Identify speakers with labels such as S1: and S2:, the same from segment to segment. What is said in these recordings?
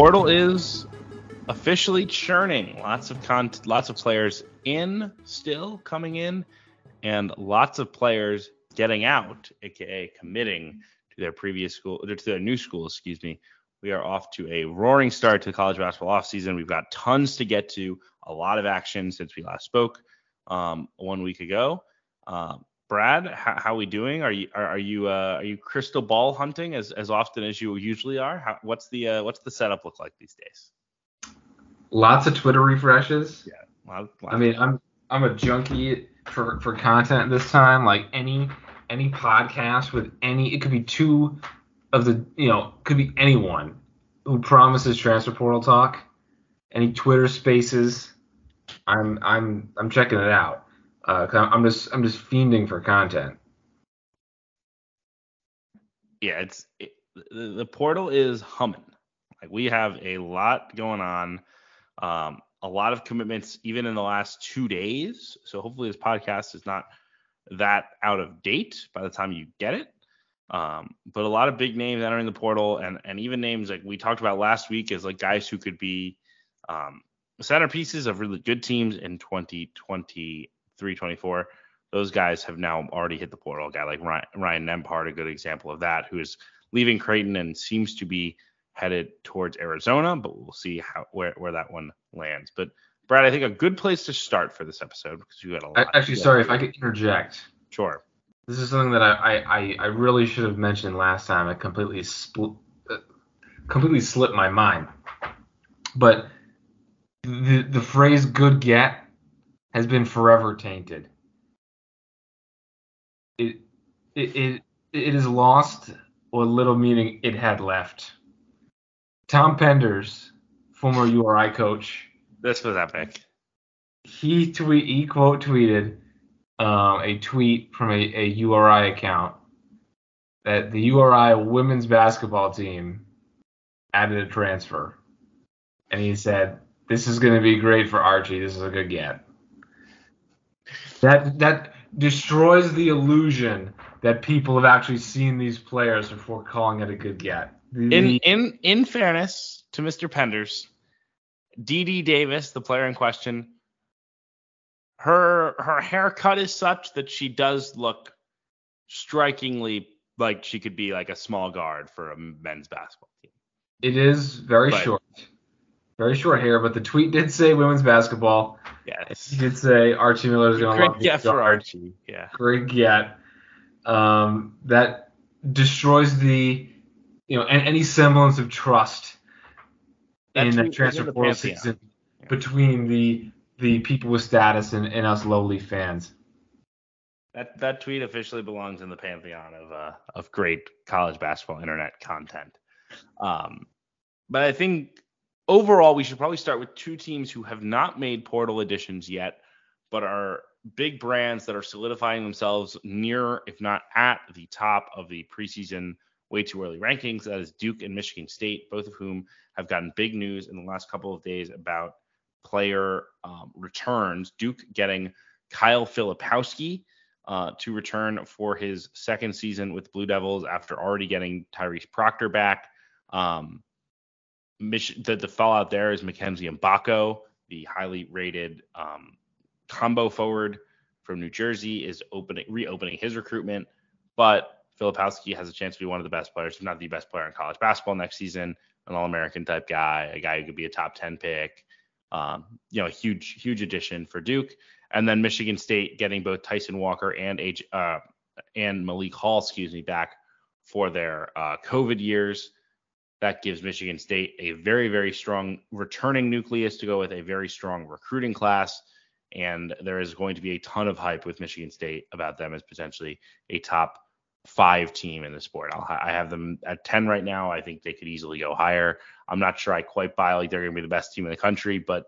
S1: portal is officially churning. Lots of con- lots of players in still coming in, and lots of players getting out, aka committing to their previous school to their new school. Excuse me. We are off to a roaring start to the college basketball offseason. We've got tons to get to, a lot of action since we last spoke um, one week ago. Um, Brad, how, how, are we doing? Are you are, are you uh, are you crystal ball hunting as, as often as you usually are? How, what's the uh, what's the setup look like these days?
S2: Lots of Twitter refreshes.
S1: Yeah. Lot,
S2: lot I mean, I'm I'm a junkie for for content this time. Like any any podcast with any, it could be two of the you know could be anyone who promises transfer portal talk. Any Twitter Spaces, I'm I'm I'm checking it out. Uh, I'm just I'm just fiending for content.
S1: Yeah, it's it, the, portal is humming. Like we have a lot going on, um, a lot of commitments even in the last two days. So hopefully this podcast is not that out of date by the time you get it. Um, but a lot of big names entering the portal, and and even names like we talked about last week as like guys who could be um, centerpieces of really good teams in 2020 324. Those guys have now already hit the portal. A guy like Ryan, Ryan a good example of that, who is leaving Creighton and seems to be headed towards Arizona, but we'll see how where, where that one lands. But Brad, I think a good place to start for this episode because you had a lot.
S2: Actually, sorry if I could interject.
S1: Sure.
S2: This is something that I, I, I really should have mentioned last time. I completely spl- uh, completely slipped my mind. But the the phrase "good get" has been forever tainted. It it it, it is lost what little meaning it had left. Tom Penders, former URI coach.
S1: This was epic.
S2: He tweet he quote tweeted um, a tweet from a, a URI account that the URI women's basketball team added a transfer, and he said, "This is going to be great for Archie. This is a good get." That that destroys the illusion that people have actually seen these players before calling it a good get.
S1: The, in in in fairness to Mr. Penders, DD Davis, the player in question, her her haircut is such that she does look strikingly like she could be like a small guard for a men's basketball team.
S2: It is very but, short. Very short hair, but the tweet did say women's basketball.
S1: Yes.
S2: He did say Archie Miller is going to
S1: love get for Archie. Yeah.
S2: Great get. Um, that destroys the, you know, any semblance of trust that in the transfer portal season yeah. between the the people with status and, and us lowly fans.
S1: That that tweet officially belongs in the pantheon of uh, of great college basketball internet content. Um, but I think overall, we should probably start with two teams who have not made portal additions yet, but are big brands that are solidifying themselves near, if not at, the top of the preseason way too early rankings. That is Duke and Michigan State, both of whom have gotten big news in the last couple of days about player um, returns. Duke getting Kyle Filipowski uh, to return for his second season with Blue Devils after already getting Tyrese Proctor back. Um, the, the fallout there is Mackenzie Mgbako, the highly rated um, combo forward from New Jersey, is opening reopening his recruitment. But Filipowski has a chance to be one of the best players, if not the best player in college basketball next season. An All-American type guy, a guy who could be a top 10 pick. Um, you know, a huge, huge addition for Duke. And then Michigan State getting both Tyson Walker and H, uh, and Malik Hall, excuse me, back for their uh, COVID years. That gives Michigan State a very, very strong returning nucleus to go with a very strong recruiting class. And there is going to be a ton of hype with Michigan State about them as potentially a top five team in the sport. I'll, i have them at 10 right now. I think they could easily go higher. I'm not sure I quite buy like they're going to be the best team in the country, but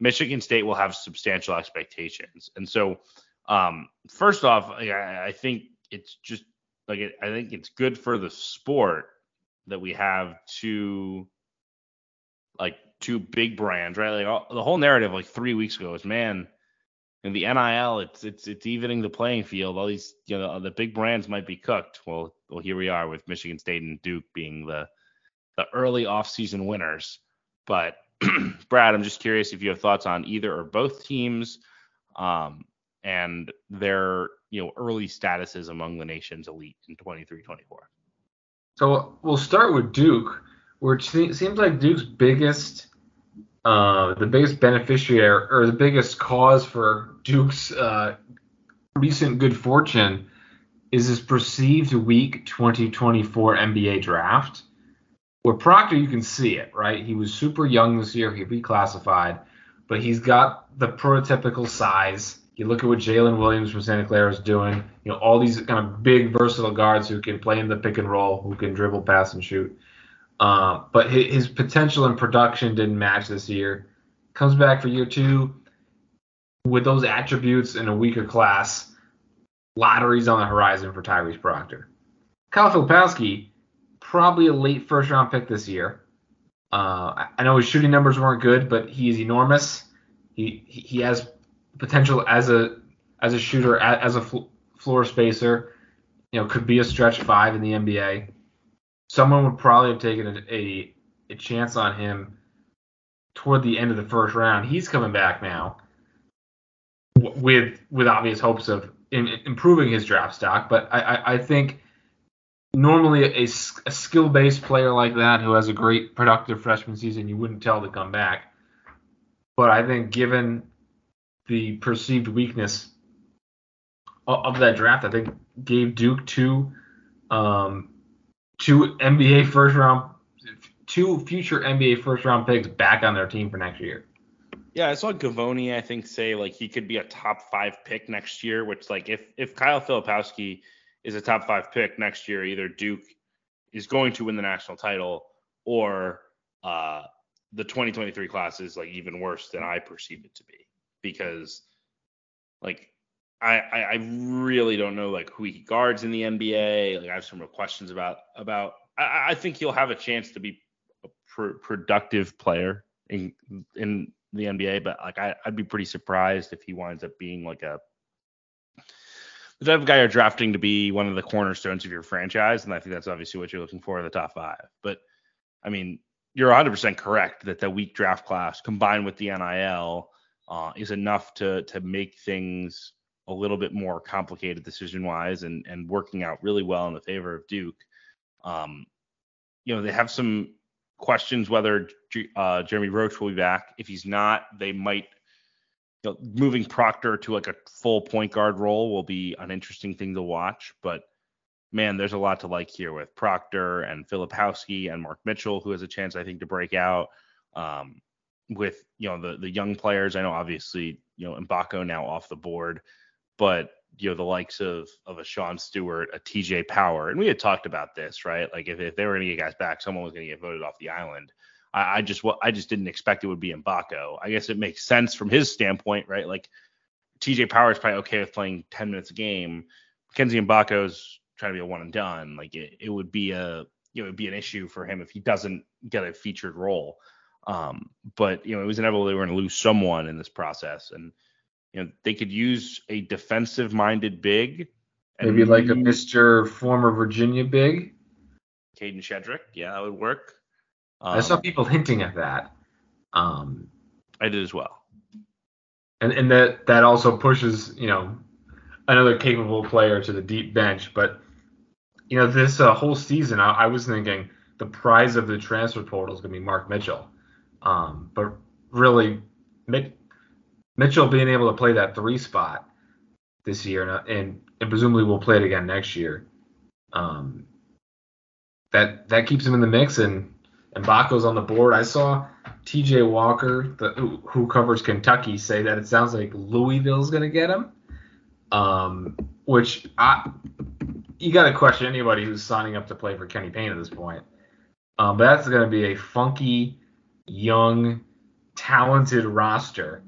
S1: Michigan State will have substantial expectations. And so, um, first off, I, I think it's just like I think it's good for the sport that we have two like two big brands, right? Like all, the whole narrative like three weeks ago was man, in the NIL, it's it's it's evening the playing field. All these you know the big brands might be cooked. Well, well here we are with Michigan State and Duke being the the early offseason winners. But Brad, I'm just curious if you have thoughts on either or both teams um, and their you know early statuses among the nation's elite in 23-24.
S2: So we'll start with Duke, it seems like Duke's biggest, uh, the biggest beneficiary or the biggest cause for Duke's uh, recent good fortune is his perceived weak 2024 NBA draft. With Proctor, you can see it, right? He was super young this year. He reclassified, but he's got the prototypical size. You look at what Jalen Williams from Santa Clara is doing. You know, all these kind of big, versatile guards who can play in the pick and roll, who can dribble, pass, and shoot. Uh, but his, his potential and production didn't match this year. Comes back for year two with those attributes in a weaker class lotteries on the horizon for Tyrese Proctor. Kyle Filipowski, probably a late first round pick this year. Uh, I know his shooting numbers weren't good, but he is enormous. He he has potential as a as a shooter, as a floor spacer. You know, could be a stretch five in the NBA. Someone would probably have taken a, a, a chance on him toward the end of the first round. He's coming back now with with obvious hopes of in, improving his draft stock. But I, I, I think normally a, a skill based player like that who has a great productive freshman season, you wouldn't tell to come back. But I think given the perceived weakness of, that draft, I think gave Duke two um, two NBA first round two future NBA first round picks back on their team for next year.
S1: Yeah, I saw Givony, I think, say like he could be a top five pick next year, which like if if Kyle Filipowski is a top five pick next year, either Duke is going to win the national title or uh, the 2023 class is like even worse than I perceive it to be because like I, I, I really don't know like who he guards in the NBA. Like I have some real questions about about. I, I think he'll have a chance to be a pr- productive player in in the NBA, but like I, would be pretty surprised if he winds up being like a the type of guy you're drafting to be one of the cornerstones of your franchise, and I think that's obviously what you're looking for in the top five. But I mean, you're 100% correct that the weak draft class combined with the NIL uh, is enough to to make things a little bit more complicated decision wise and and working out really well in the favor of Duke. Um, you know, they have some questions whether uh, Jeremy Roach will be back. If he's not, they might. You know, moving Proctor to like a full point guard role will be an interesting thing to watch. But man, there's a lot to like here with Proctor and Filipowski and Mark Mitchell, who has a chance, I think, to break out. Um, with you know the the young players, I know obviously you know Mgbako now off the board, but you know the likes of of a Sean Stewart, a TJ Power, and we had talked about this, right? Like if, if they were going to get guys back, someone was going to get voted off the island. I, I just well, I just didn't expect it would be Mgbako. I guess it makes sense from his standpoint, right? Like TJ Power is probably okay with playing 10 minutes a game. Mackenzie Mgbako's trying to be a one and done. Like it, it would be a you know it would be an issue for him if he doesn't get a featured role. Um, but you know it was inevitable they were going to lose someone in this process, and you know, they could use a defensive minded big.
S2: Maybe like a Mr. Former Virginia big.
S1: Kadin Shedrick. Yeah, that would work.
S2: Um, I saw um, people hinting at that. Um,
S1: I did as well.
S2: And and that that also pushes, you know, another capable player to the deep bench. But you know, this uh, whole season, I, I, was thinking the prize of the transfer portal is going to be Mark Mitchell. Um, but really, Mitchell being able to play that three spot this year, and, and, and presumably will play it again next year. Um, that that keeps him in the mix, and and Mgbako's on the board. I saw T.J. Walker, the, who, who, covers Kentucky, say that it sounds like Louisville's going to get him. Um, which I you got to question anybody who's signing up to play for Kenny Payne at this point. Um, but that's going to be a funky, young, talented roster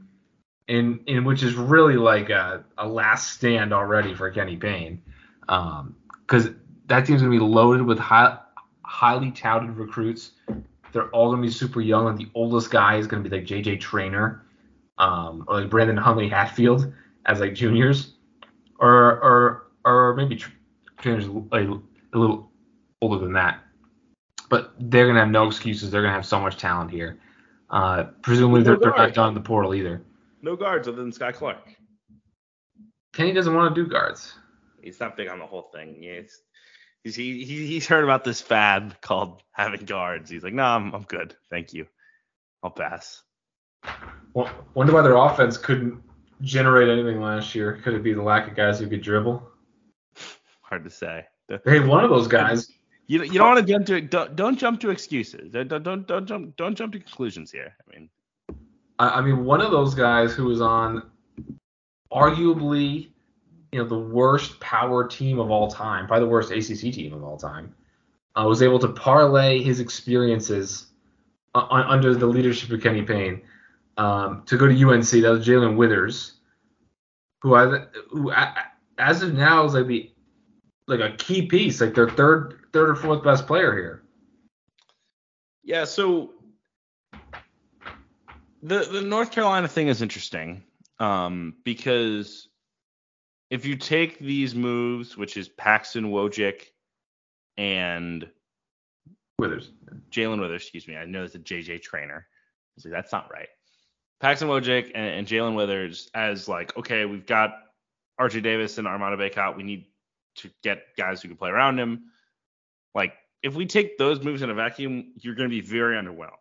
S2: in in which is really like a, a last stand already for Kenny Payne, because um, that team's gonna be loaded with high, highly touted recruits. They're all gonna be super young. Like the oldest guy is gonna be like JJ Traore, um, or like Brandon Huntley Hatfield as like juniors, or or or maybe Traore's a, a little older than that. But they're gonna have no excuses. They're gonna have so much talent here. Uh, presumably they're, they're not
S1: guard.
S2: done in the portal either.
S1: No guards other than Skyy Clark.
S2: Kenny doesn't want to do guards.
S1: He's not big on the whole thing. He's he's he, he- he's heard about this fad called having guards. He's like, no, I'm I'm good, thank you. I'll pass.
S2: Well, wonder why their offense couldn't generate anything last year. Could it be the lack of guys who could dribble?
S1: Hard to say. The-
S2: Hey, one of those guys.
S1: You, you don't want to jump to don't, don't jump to excuses. Don't, don't don't jump don't jump to conclusions here. I mean,
S2: I, I mean, one of those guys who was on arguably, you know, the worst power team of all time, probably the worst ACC team of all time, uh, was able to parlay his experiences uh, un- under the leadership of Kenny Payne um, to go to UNC. That was Jalen Withers, who, I, who a- as of now is like the like a key piece, like their third third or fourth best player here.
S1: yeah. So the the North Carolina thing is interesting um, because if you take these moves, which is Paxton Wojcik and
S2: Withers.
S1: Jalen Withers, excuse me. I know it's a JJ Traore. Like, that's not right. Paxton Wojcik and, and Jalen Withers as like, okay, we've got RJ Davis and Armando Bacot. We need to get guys who can play around him. Like, if we take those moves in a vacuum, you're going to be very underwhelmed.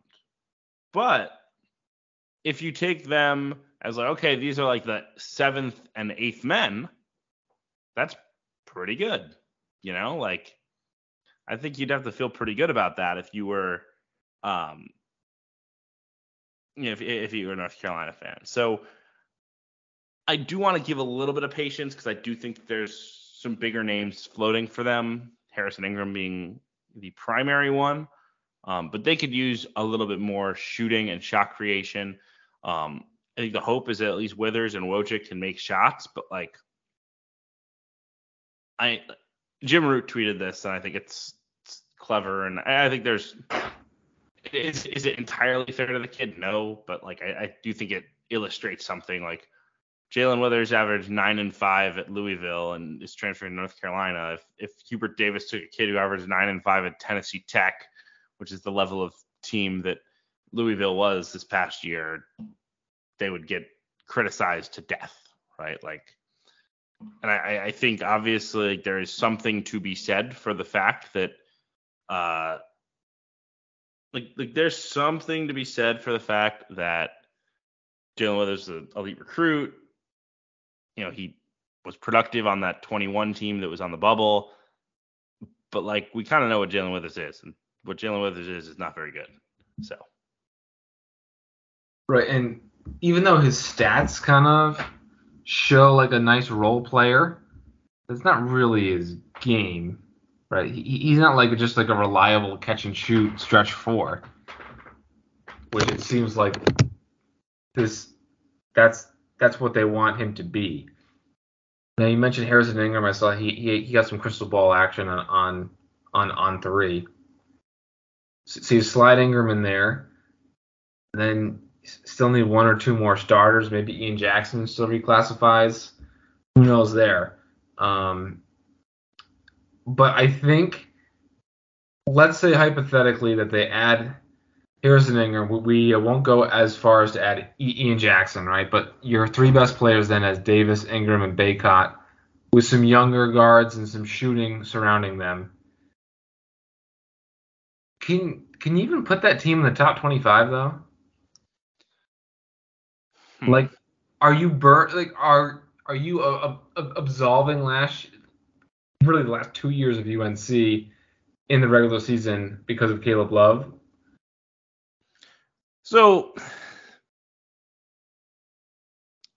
S1: But if you take them as like, okay, these are like the seventh and eighth men, that's pretty good. You know, like I think you'd have to feel pretty good about that if you were, um, you know, if, if you were a North Carolina fan. So I do want to give a little bit of patience because I do think there's some bigger names floating for them. Harrison Ingram being the primary one, um, but they could use a little bit more shooting and shot creation. Um, I think the hope is that at least Withers and Wojcik can make shots, but like I Jim Root tweeted this, and I think it's, it's clever, and I think there's is is it entirely fair to the kid? No, but like I, I do think it illustrates something. Like Jalen Withers averaged nine and five at Louisville and is transferring to North Carolina. If if Hubert Davis took a kid who averaged nine and five at Tennessee Tech, which is the level of team that Louisville was this past year, they would get criticized to death, right? Like, and I, I think obviously like, there is something to be said for the fact that, uh, like, like there's something to be said for the fact that Jalen Withers is an elite recruit. You know, he was productive on that 21 team that was on the bubble, but like we kind of know what Jalen Withers is, and what Jalen Withers is is not very good. So.
S2: Right, and even though his stats kind of show like a nice role player, that's not really his game, right? He, he's not like just like a reliable catch and shoot stretch four, which it seems like this that's that's what they want him to be. Now you mentioned Harrison Ingram. I saw he he, he got some crystal ball action on on on, on three. So you slide Ingram in there, then still need one or two more starters. Maybe Ian Jackson still reclassifies. Who knows there? Um, but I think, let's say hypothetically that they add Harrison Ingram. We we won't go as far as to add Ian Jackson, right? But your three best players then as Davis, Ingram, and Bacot, with some younger guards and some shooting surrounding them. Can can you even put that team in the top 25 though?
S1: Hmm.
S2: Like, are you burnt? Like, are are you uh, uh, absolving last, really the last two years of UNC in the regular season because of Caleb Love?
S1: So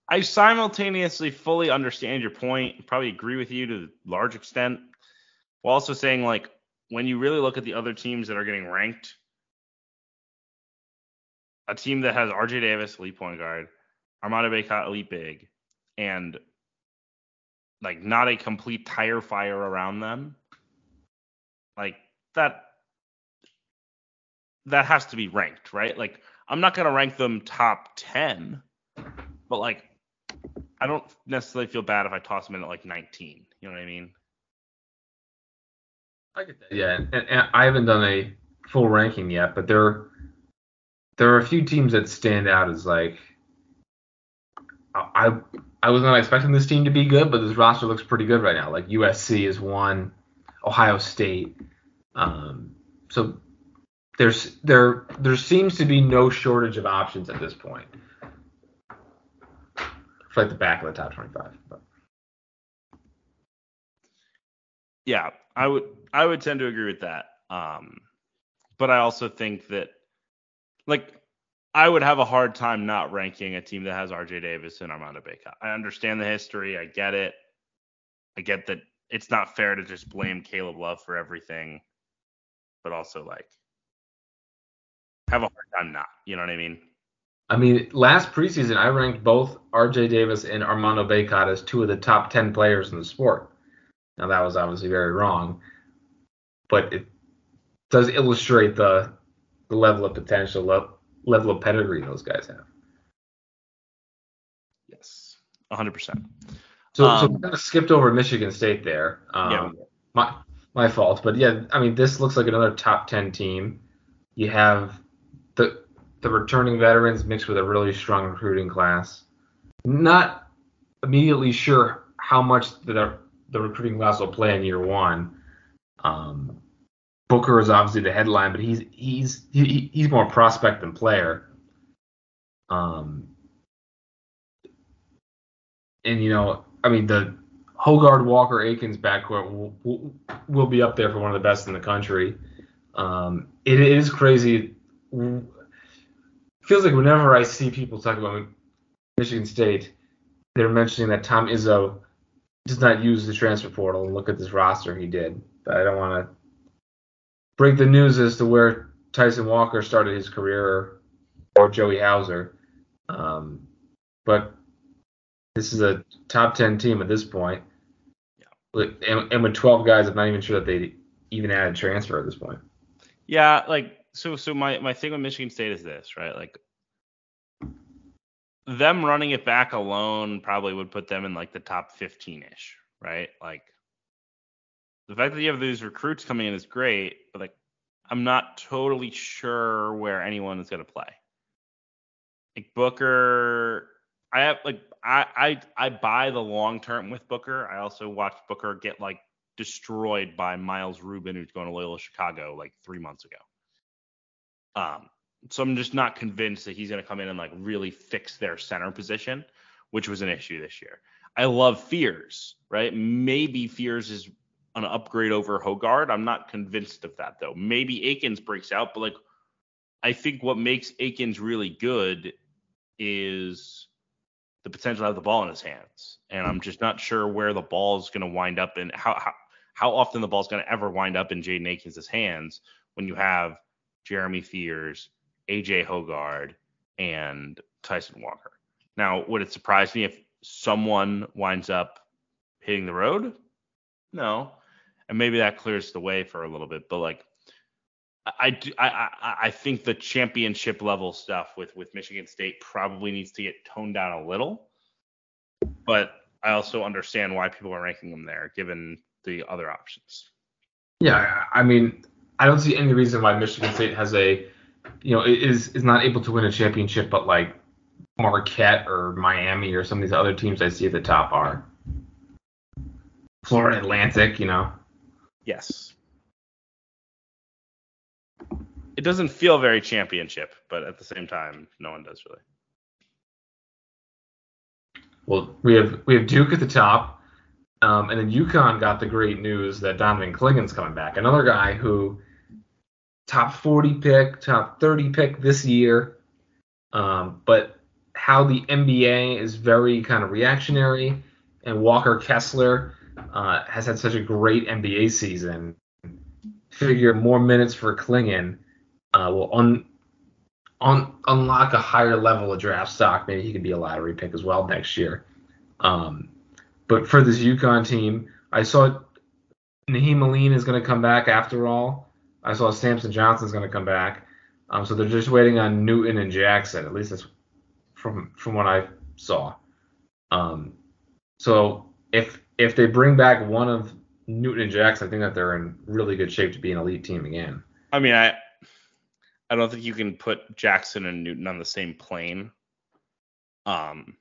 S1: I simultaneously fully understand your point, probably agree with you to a large extent, while also saying like when you really look at the other teams that are getting ranked, a team that has RJ Davis, elite point guard, Armando Bacot, elite big, and like not a complete tire fire around them, like that that has to be ranked, right? Like I'm not gonna rank them top ten, but like I don't necessarily feel bad if I toss them in at like 19. You know what I mean?
S2: I get that. Yeah, and, and I haven't done a full ranking yet, but they're there are a few teams that stand out as like I I was not expecting this team to be good, but this roster looks pretty good right now. Like USC is one, Ohio State. Um, so there's there there seems to be no shortage of options at this point. For like the back of the top 25. But.
S1: Yeah, I would I would tend to agree with that. Um, but I also think that like I would have a hard time not ranking a team that has RJ Davis and Armando Bacot. I understand the history. I get it. I get that it's not fair to just blame Caleb Love for everything, but also like have a hard time not. You know what I mean?
S2: I mean, last preseason I ranked both RJ Davis and Armando Bacot as two of the top 10 players in the sport. Now that was obviously very wrong, but it does illustrate the the level of potential level of pedigree those guys have.
S1: Yes, 100%.
S2: So, um, so we kind of skipped over Michigan State there. Um, yeah. My my fault, but yeah, I mean this looks like another top 10 team. You have the the returning veterans mixed with a really strong recruiting class. Not immediately sure how much the the recruiting class will play in year one. Um, Booker is obviously the headline, but he's he's he, he's more prospect than player. Um, and you know, I mean, the Hoggard Walker Akins backcourt will, will, will, be up there for one of the best in the country. Um, it is crazy. Feels like whenever I see people talk about Michigan State, they're mentioning that Tom Izzo does not use the transfer portal and look at this roster he did. But I don't want to break the news as to where Tyson Walker started his career or Joey Hauser. Um, but this is a top 10 team at this point. Yeah. And, and with 12 guys, I'm not even sure that they even added transfer at this point.
S1: Yeah, like so so my my thing with Michigan State is this, right? Like them running it back alone probably would put them in like the top 15ish, right? Like the fact that you have these recruits coming in is great, but like I'm not totally sure where anyone is going to play. Like Booker, I have like I I I buy the long term with Booker. I also watched Booker get like destroyed by Miles Rubin, who's going to Loyola Chicago like three months ago. Um, so I'm just not convinced that he's going to come in and like really fix their center position, which was an issue this year. I love Fears, right? Maybe Fears is an upgrade over Hoggard. I'm not convinced of that though. Maybe Akins breaks out, but like I think what makes Akins really good is the potential to have the ball in his hands. And I'm just not sure where the ball is going to wind up and how, how how often the ball's going to ever wind up in Jaden Akins' hands when you have Jeremy Fears, AJ Hoggard, and Tyson Walker. Now, would it surprise me if someone winds up hitting the road? No and maybe that clears the way for a little bit. But like, I do, I, I, I think the championship level stuff with with Michigan State probably needs to get toned down a little. But I also understand why people are ranking them there, given the other options.
S2: Yeah, I mean, I don't see any reason why Michigan State has a, you know, is is not able to win a championship, but like Marquette or Miami or some of these other teams I see at the top are. Florida Atlantic, you know.
S1: Yes. It doesn't feel very championship, but at the same time, no one does really.
S2: Well, we have we have Duke at the top, um, and then UConn got the great news that Donovan Clingan's coming back. Another guy who top 40 pick, top 30 pick this year, um, but how the NBA is very kind of reactionary, and Walker Kessler uh, has had such a great NBA season, figure more minutes for Clingan uh, will un, un, unlock a higher level of draft stock. Maybe he could be a lottery pick as well next year. Um, but for this UConn team, I saw Nahiem Alleyne is going to come back after all. I saw Samson Johnson's going to come back. Um, so they're just waiting on Newton and Jackson. At least that's from from what I saw. Um, so if if they bring back one of Newton and Jackson, I think that they're in really good shape to be an elite team again.
S1: I mean, I I don't think you can put Jackson and Newton on the same plane. Um,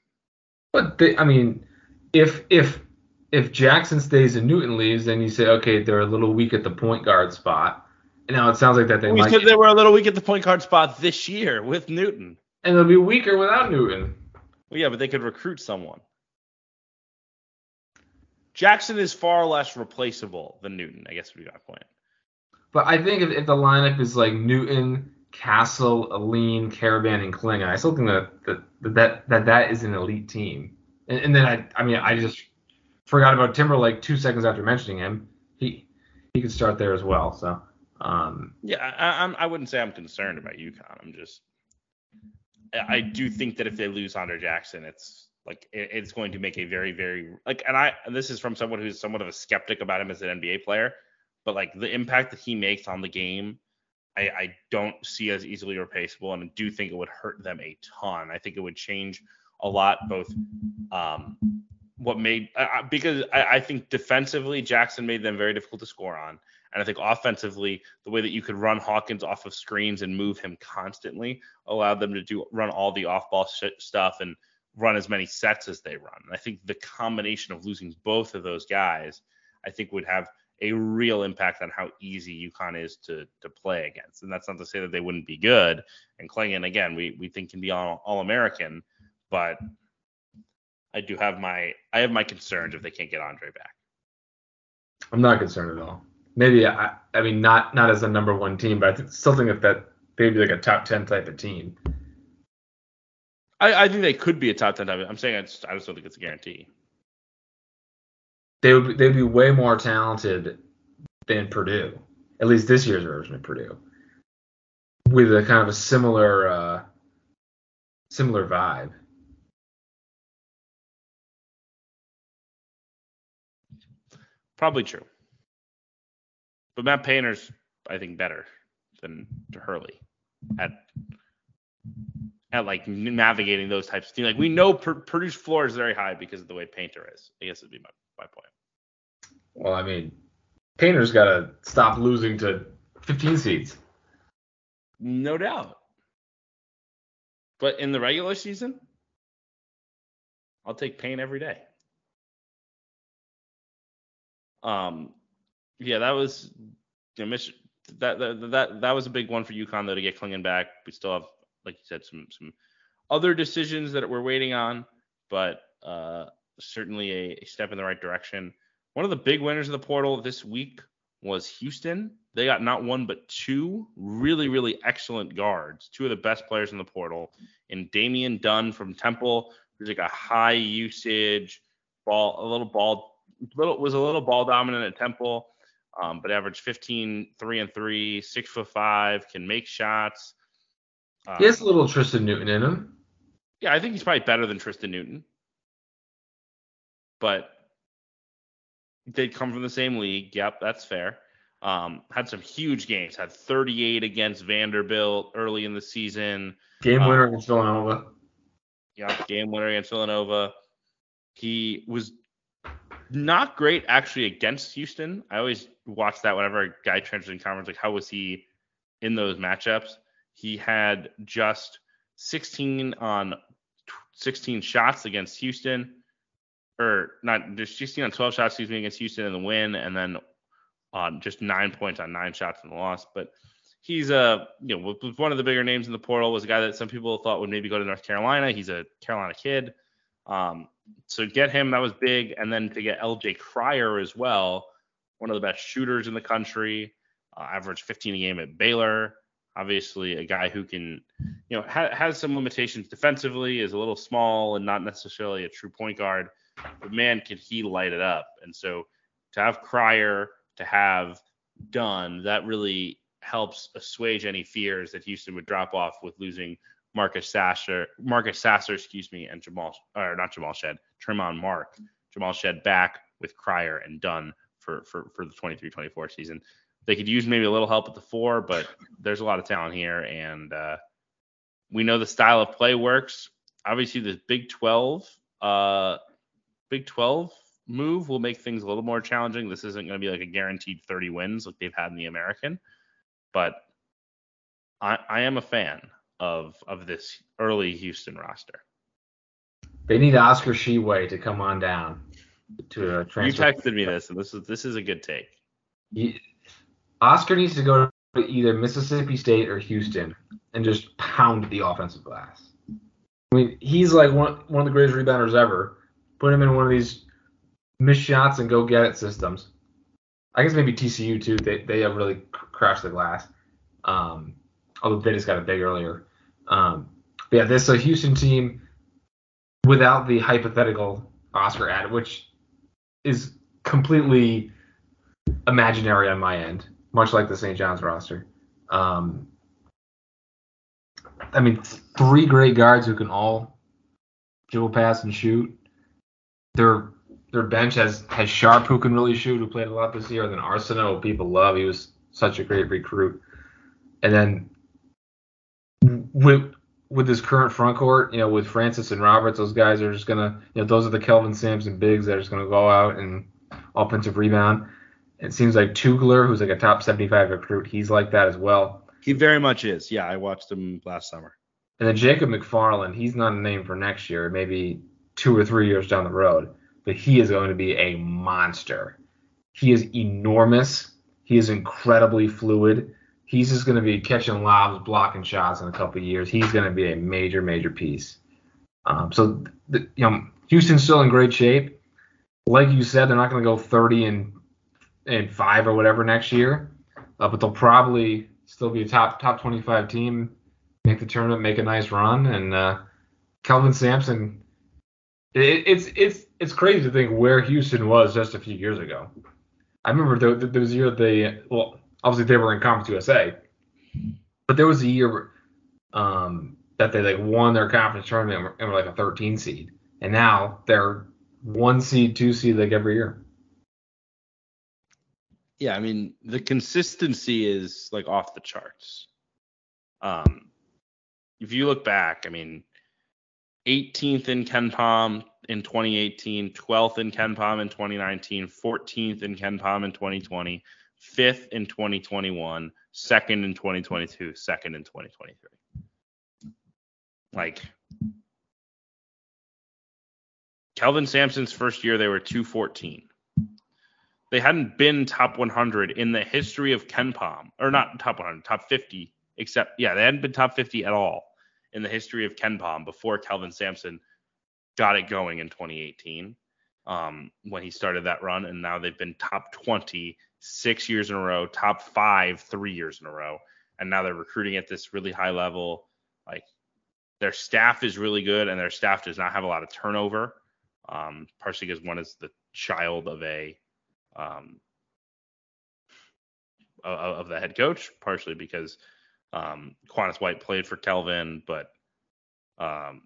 S2: but they, I mean, if if if Jackson stays and Newton leaves, then you say, okay, they're a little weak at the point guard spot. Now it sounds like that they
S1: we said they were a little weak at the point guard spot this year with Newton.
S2: And they'll be weaker without Newton.
S1: Well, yeah, but they could recruit someone. Jackson is far less replaceable than Newton. I guess would be my point.
S2: But I think if, if the lineup is like Newton, Castle, Alleyne, Karaban, and Clingan, I still think that that that that, that is an elite team. And, and then I I mean I just forgot about Timberlake two seconds after mentioning him. He he could start there as well. So um,
S1: yeah, I, I'm I wouldn't say I'm concerned about UConn. I'm just I do think that if they lose Andre Jackson, it's like it, it's going to make a very very like and I and this is from someone who's somewhat of a skeptic about him as an NBA player, but like the impact that he makes on the game. I, I don't see as easily replaceable, and I do think it would hurt them a ton. I think it would change a lot, both um, what made uh, because I, I, think defensively Jackson made them very difficult to score on, and I think offensively the way that you could run Hawkins off of screens and move him constantly allowed them to do run all the off-ball sh- stuff and run as many sets as they run. And I think the combination of losing both of those guys, I think would have a real impact on how easy UConn is to to play against. And that's not to say that they wouldn't be good. And Clingan again, we we think can be all, all American, but I do have my I have my concerns if they can't get Andre back.
S2: I'm not concerned at all. Maybe I I mean not not as a number one team, but I still think that that they'd be like a top ten type of team.
S1: I, I think they could be a top ten type. Of, I'm saying I just, I just don't think it's a guarantee.
S2: They would be, they'd be way more talented than Purdue, at least this year's version of Purdue, with a kind of a similar uh, similar vibe.
S1: Probably true. But Matt Painter's, I think, better than Hurley at at like navigating those types of things. Like we know Purdue's floor is very high because of the way Painter is. I guess would be my, my point.
S2: Well, I mean, Painter's got to stop losing to 15 seeds.
S1: No doubt. But in the regular season, I'll take Pain every day. Um, yeah, that was you know, that, that that that was a big one for UConn though to get Clingan back. We still have, like you said, some some other decisions that we're waiting on, but uh, certainly a, a step in the right direction. One of the big winners of the portal this week was Houston. They got not one but two really, really excellent guards, two of the best players in the portal, and Damian Dunn from Temple, who's like a high usage ball, a little ball little was a little ball dominant at Temple, um, but averaged 15, three and three, six foot five, can make shots.
S2: Um, he has a little Tristan Newton in him.
S1: Yeah, I think he's probably better than Tristan Newton, but they come from the same league. Yep, that's fair. Um, had some huge games. Had 38 against Vanderbilt early in the season.
S2: Game winner um, against Villanova.
S1: Yep, game winner against Villanova. He was not great actually against Houston. I always watch that whenever a guy transfers in conference. Like, how was he in those matchups? He had just 16 on 16 shots against Houston, or not just 16 on 12 shots, excuse me, against Houston in the win, and then on just nine points on nine shots in the loss. But he's a you know one of the bigger names in the portal. Was a guy that some people thought would maybe go to North Carolina. He's a Carolina kid. Um, so get him, that was big. And then to get LJ Cryer as well, one of the best shooters in the country, uh, averaged 15 a game at Baylor. Obviously, a guy who can, you know, ha- has some limitations defensively, is a little small and not necessarily a true point guard. But man, can he light it up? And so to have Cryer, to have Dunn, that really helps assuage any fears that Houston would drop off with losing Marcus Sasser, Marcus Sasser, excuse me, and Jamal, or not Jamal Shead, Tramon Mark, Jamal Shead back with Cryer and Dunn for for for the 23-24 season. They could use maybe a little help at the four, but there's a lot of talent here, and uh, we know the style of play works. Obviously, this Big 12, uh, Big 12 move will make things a little more challenging. This isn't going to be like a guaranteed 30 wins like they've had in the American, but I, I am a fan of of this early Houston roster.
S2: They need Oscar Tshiebwe to come on down to a transfer.
S1: You texted me this, and this is this is a good take.
S2: Oscar needs to go to either Mississippi State or Houston and just pound the offensive glass. I mean, he's like one, one of the greatest rebounders ever. Put him in one of these miss shots and go get it systems. I guess maybe TCU too. They they have really crashed the glass. Um, although they just got a big earlier. Um, but yeah, this is a Houston team without the hypothetical Oscar ad, which is completely imaginary on my end, much like the St. John's roster. Um, I mean, three great guards who can all dribble, pass, and shoot. Their their bench has has Sharp who can really shoot, who played a lot this year. And then Arceneaux, people love. He was such a great recruit. And then with with this current front court, you know, with Francis and Roberts, those guys are just gonna, you know, those are the Kelvin Sampson bigs that are just gonna go out and offensive rebound. It seems like Tugler, who's like a top 75 recruit, he's like that as well.
S1: He very much is. Yeah, I watched him last summer.
S2: And then Jacob McFarland, he's not a name for next year, maybe two or three years down the road, but he is going to be a monster. He is enormous. He is incredibly fluid. He's just going to be catching lobs, blocking shots in a couple years. He's going to be a major, major piece. Um, so, the, you know, Houston's still in great shape. Like you said, they're not going to go 30 and and five or whatever next year, uh, but they'll probably still be a top top 25 team, make the tournament, make a nice run, and uh, Kelvin Sampson. It, it's it's it's crazy to think where Houston was just a few years ago. I remember there, there was a year they well obviously they were in Conference USA, but there was a year um, that they like won their conference tournament and were like a 13 seed, and now they're one seed, two seed like every year.
S1: Yeah, I mean the consistency is like off the charts. Um, if you look back, I mean, 18th in KenPom in 2018, 12th in KenPom in 2019, 14th in KenPom in 2020, fifth in 2021, second in 2022, second in 2023. Like Kelvin Sampson's first year, they were 214. They hadn't been top 100 in the history of KenPom, or not top 100, top 50, except, yeah, they hadn't been top 50 at all in the history of KenPom before Kelvin Sampson got it going in 2018 um, when he started that run. And now they've been top 20 six years in a row, top five three years in a row, and now they're recruiting at this really high level. Like their staff is really good, and their staff does not have a lot of turnover. Um, partially because one is the child of a um, of, the head coach, partially because um, Quannas White played for Kelvin, but um,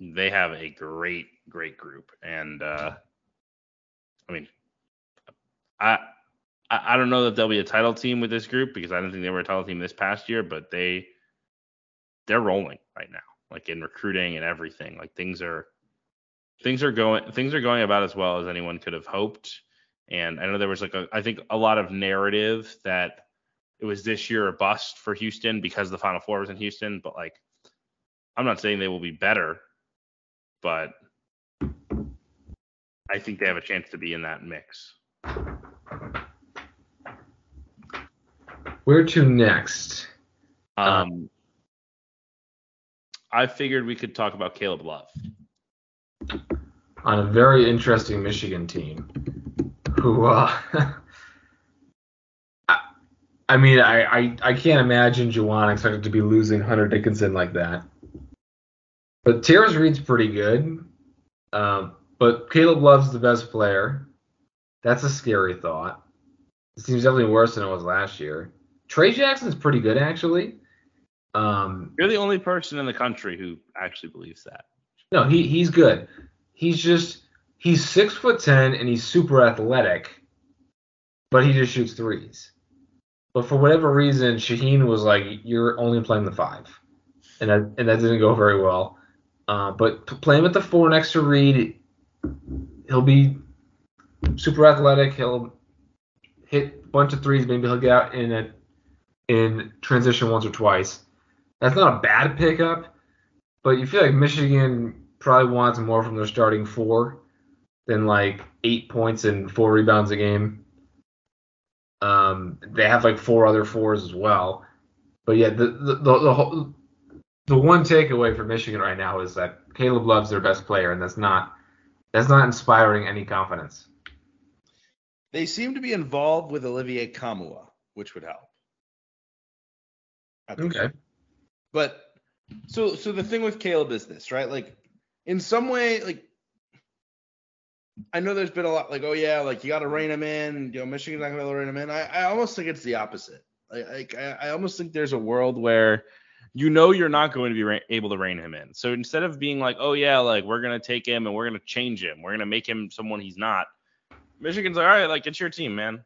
S1: they have a great, great group. And uh, I mean, I I, don't know that they'll be a title team with this group because I don't think they were a title team this past year, but they they're rolling right now, like in recruiting and everything. Like things are things are going things are going about as well as anyone could have hoped. And I know there was like a I think a lot of narrative that it was this year a bust for Houston because the Final Four was in Houston, but like I'm not saying they will be better, but I think they have a chance to be in that mix.
S2: Where to next?
S1: Um, I figured we could talk about Caleb Love.
S2: On a very interesting Michigan team, who, uh, I, I mean, I, I, I can't imagine Juwan expected to be losing Hunter Dickinson like that. But Tarris Reed's pretty good. Um, but Caleb Love's the best player. That's a scary thought. It seems definitely worse than it was last year. Tray Jackson's pretty good actually. Um,
S1: You're the only person in the country who actually believes that.
S2: No, he he's good. He's just he's six foot ten and he's super athletic, but he just shoots threes. But for whatever reason, Shaheen was like, "You're only playing the five. and that and that didn't go very well. Uh, but play him at the four next to Reed. He'll be super athletic. He'll hit a bunch of threes. Maybe he'll get out in a in transition once or twice. That's not a bad pickup, but you feel like Michigan probably wants more from their starting four than like eight points and four rebounds a game. Um, they have like four other fours as well. But yeah, the the the, the, whole, the one takeaway for Michigan right now is that Caleb Love's their best player, and that's not that's not inspiring any confidence.
S1: They seem to be involved with Olivier Nkamhoua, which would help.
S2: Okay.
S1: But so so the thing with Caleb is this, right? Like in some way, like I know there's been a lot like, oh yeah, like you got to rein him in. You know, Michigan's not gonna be able to rein him in. I, I almost think it's the opposite. Like, I, I almost think there's a world where you know you're not going to be re- able to rein him in. So instead of being like, oh yeah, like we're gonna take him and we're gonna change him, we're gonna make him someone he's not. Michigan's like, all right, like it's your team, man.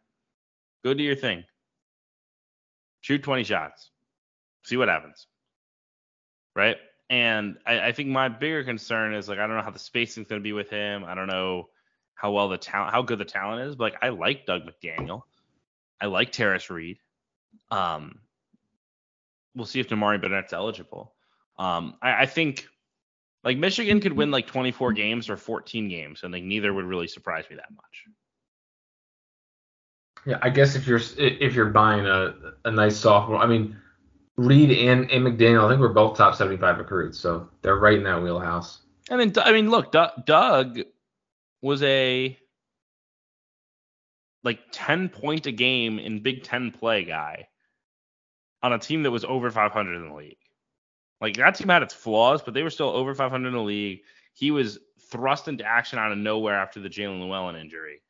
S1: Go do your thing. Shoot 20 shots. See what happens. Right? And I, I think my bigger concern is like I don't know how the spacing's gonna be with him. I don't know how well the talent, how good the talent is. But like I like Doug McDaniel. I like Tarris Reed. Um, we'll see if Nimari Burnett's eligible. Um, I, I, think like Michigan could win like 24 games or 14 games, and like neither would really surprise me that much.
S2: Yeah, I guess if you're if you're buying a, a nice sophomore, I mean, Reed and, and McDaniel, I think we're both top 75 recruits, so they're right in that wheelhouse.
S1: I mean, I mean, look, Doug was a like 10 point a game in Big Ten play guy on a team that was over 500 in the league. Like that team had its flaws, but they were still over 500 in the league. He was thrust into action out of nowhere after the Jaelin Llewellyn injury.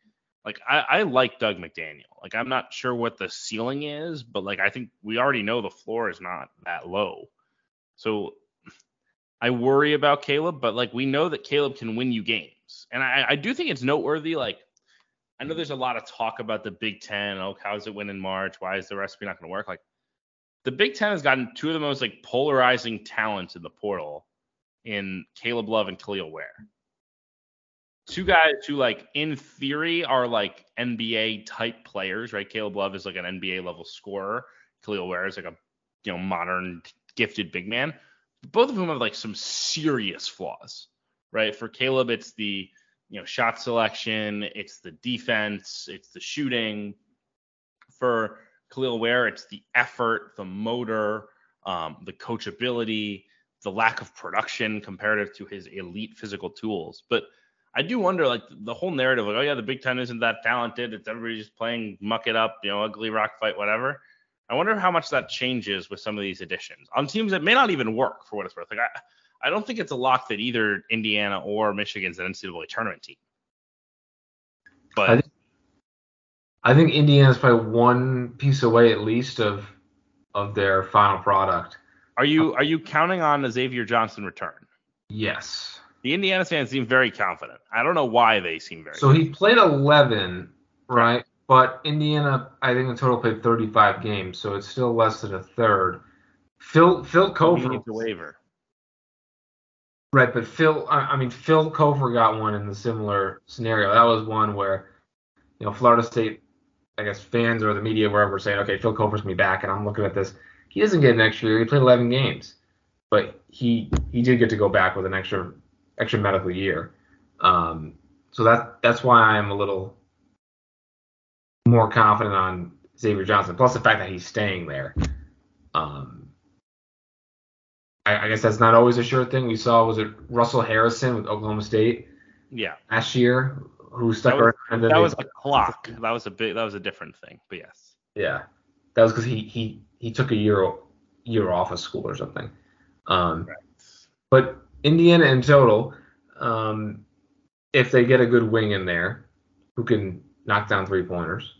S1: Like I, I like Doug McDaniel. Like I'm not sure what the ceiling is, but like I think we already know the floor is not that low. So I worry about Caleb, but like we know that Caleb can win you games. And I, I do think it's noteworthy. Like, I know there's a lot of talk about the Big Ten. Oh, how's it win in March? Why is the recipe not going to work? Like, the Big Ten has gotten two of the most like polarizing talents in the portal in Caleb Love and Kel'el Ware. Two guys who like in theory are like NBA type players, right? Caleb Love is like an NBA level scorer. Kel'el Ware is like a you know modern gifted big man. Both of whom have like some serious flaws right? For Caleb, it's the you know shot selection, it's the defense, it's the shooting. For Kel'el Ware, it's the effort, the motor, um, the coachability, the lack of production comparative to his elite physical tools. But I do wonder, like the whole narrative, like, oh yeah, the Big Ten isn't that talented. It's everybody just playing muck it up, you know, ugly rock fight, whatever. I wonder how much that changes with some of these additions on teams that may not even work for what it's worth. Like I, I don't think it's a lock that either Indiana or Michigan's an NCAA tournament team. But
S2: I think, I think Indiana's probably one piece away at least of of their final product.
S1: Are you are you counting on a Xavier Johnson return?
S2: Yes.
S1: The Indiana fans seem very confident. I don't know why they seem very.
S2: So he played 11, right? But Indiana, I think in total played 35 games, so it's still less than a third. Phil Phil
S1: a waiver.
S2: Right, but Phil, I, I mean, Phil Cofer got one in the similar scenario. That was one where, you know, Florida State, I guess fans or the media, wherever, were saying, okay, Phil Cofer's gonna be back, and I'm looking at this. He doesn't get an extra year. He played 11 games, but he he did get to go back with an extra extra medical year. Um, so that that's why I'm a little more confident on Xavier Johnson. Plus the fact that he's staying there. Um, I, I guess that's not always a sure thing. We saw was it Russell Harrison with Oklahoma State?
S1: Yeah.
S2: Last year, who stuck
S1: that was, around. That was a clock. That was a big. That was a different thing. But yes.
S2: Yeah, that was because he he he took a year year off of school or something. Um, right. But Indiana in total, um, if they get a good wing in there, who can knock down three pointers.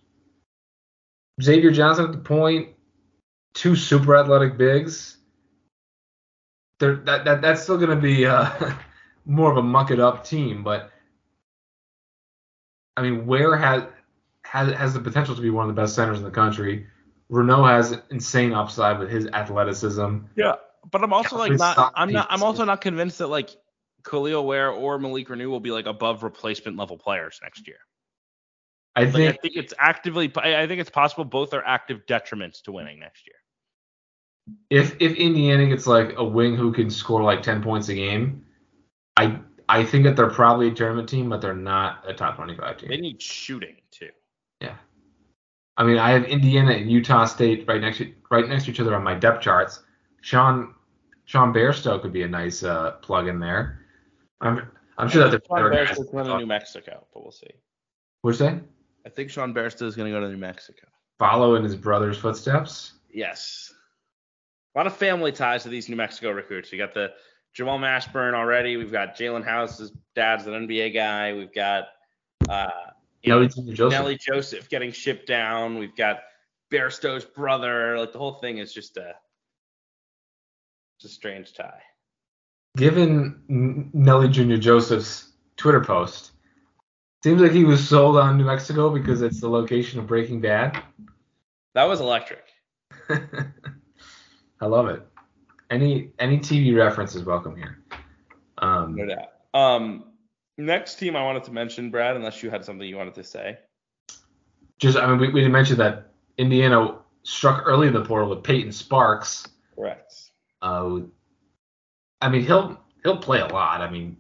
S2: Xavier Johnson at the point, two super athletic bigs that, that that's still going to be uh, more of a muck it up team, but I mean, Ware has has has the potential to be one of the best centers in the country. Reneau has insane upside with his athleticism.
S1: Yeah, but I'm also like not I'm not I'm also not convinced that like Kel'el Ware or Malik Reneau will be like above replacement level players next year.
S2: I think
S1: I think it's actively I think it's possible both are active detriments to winning next year.
S2: if if Indiana gets like a wing who can score like 10 points a game, I I think that they're probably a tournament team, but they're not a top 25 team.
S1: They need shooting too.
S2: Yeah. I mean, I have Indiana and Utah State right next to right next to each other on my depth charts. Sean Sean Bairstow could be a nice uh, plug in there. I'm I'm sure that the
S1: Sean Bairstow's going to New Mexico, but we'll see.
S2: What's that?
S1: I think Sean Bairstow is going to go to New Mexico.
S2: Follow in his brother's footsteps.
S1: Yes. A lot of family ties to these New Mexico recruits. You got the Jamal Mashburn already. We've got Jalen House's dad's an NBA guy. We've got uh,
S2: Nelly Joseph.
S1: Nelly Joseph getting shipped down. We've got Bairstow's brother. Like the whole thing is just a, it's a strange tie.
S2: Given Nelly Jr. Joseph's Twitter post, seems like he was sold on New Mexico because it's the location of Breaking Bad.
S1: That was electric.
S2: I love it. Any any TV reference is welcome here. Um,
S1: no doubt. Um, next team I wanted to mention, Brad, unless you had something you wanted to say.
S2: Just, I mean, we, we didn't mention that Indiana struck early in the portal with Payton Sparks.
S1: Correct.
S2: Uh, I mean, he'll he'll play a lot. I mean,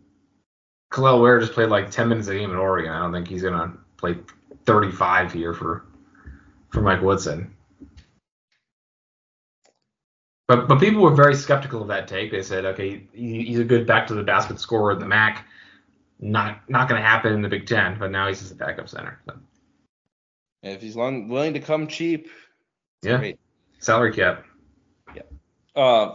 S2: Kel'el Ware just played like 10 minutes a game in Oregon. I don't think he's gonna play 35 here for for Mike Woodson. But but people were very skeptical of that take. They said, okay, he's a good back to the basket scorer in the MAC. Not not going to happen in the Big Ten. But now he's just a backup center. So.
S1: If he's long, willing to come cheap,
S2: yeah, great. salary cap.
S1: Yeah. Uh,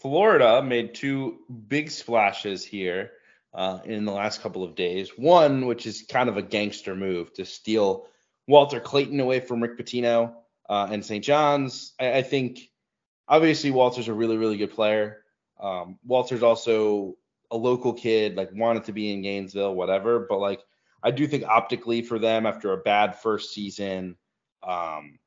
S1: Florida made two big splashes here uh, in the last couple of days. One, which is kind of a gangster move to steal Walter Clayton away from Rick Pitino uh, and St. John's. I, I think obviously Walter's a really, really good player. Um, Walter's also a local kid, like wanted to be in Gainesville, whatever. But like, I do think optically for them after a bad first season, um,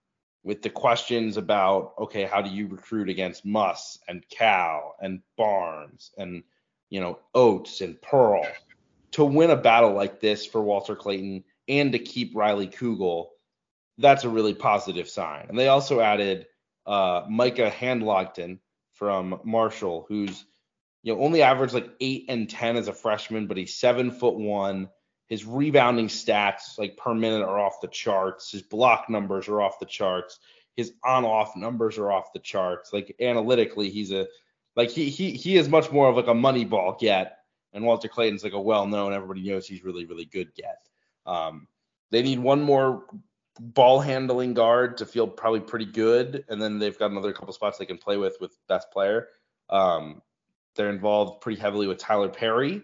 S1: with the questions about okay, how do you recruit against Muss and Cal and Barnes and you know Oats and Pearl to win a battle like this for Walter Clayton and to keep Riley Kugel, that's a really positive sign. And they also added uh, Micah Handlogten from Marshall, who's you know only averaged like eight and ten as a freshman, but he's seven foot one. His rebounding stats like per minute are off the charts. His block numbers are off the charts. His on-off numbers are off the charts. Like analytically, he's a like he he he is much more of like a money ball get, and Walter Clayton's like a well-known, everybody knows he's really really good get. Um, they need one more ball handling guard to feel probably pretty good, and then they've got another couple spots they can play with with best player. Um, they're involved pretty heavily with Tyler Perry,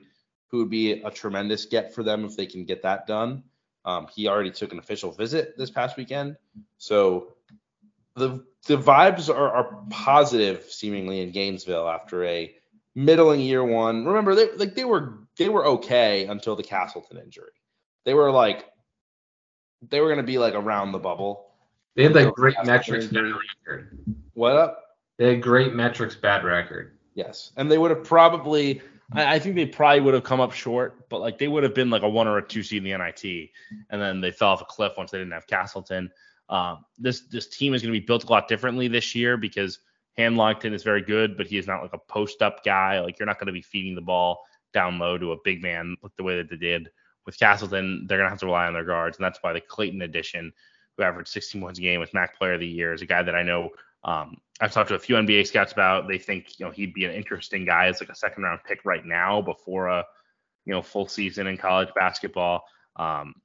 S1: who would be a tremendous get for them if they can get that done. Um, he already took an official visit this past weekend, so the the vibes are, are positive seemingly in Gainesville after a middling year one. Remember, they like they were they were okay until the Castleton injury. They were like they were going to be like around the bubble.
S2: They had like great metrics, bad record.
S1: What up?
S2: They had great metrics, bad record.
S1: Yes, and they would have probably. I, I think they probably would have come up short, but like they would have been like a one or a two seed in the NIT, and then they fell off a cliff once they didn't have Castleton. Um, this this team is going to be built a lot differently this year because Handlogten is very good, but he is not like a post up guy. Like you're not going to be feeding the ball down low to a big man the way that they did with Castleton, they're gonna have to rely on their guards, and that's why the Clayton addition, who averaged 16 points a game with MAAC Player of the Year, is a guy that I know um, I've talked to a few NBA scouts about. They think you know he'd be an interesting guy as like a second round pick right now before a you know full season in college basketball. Um,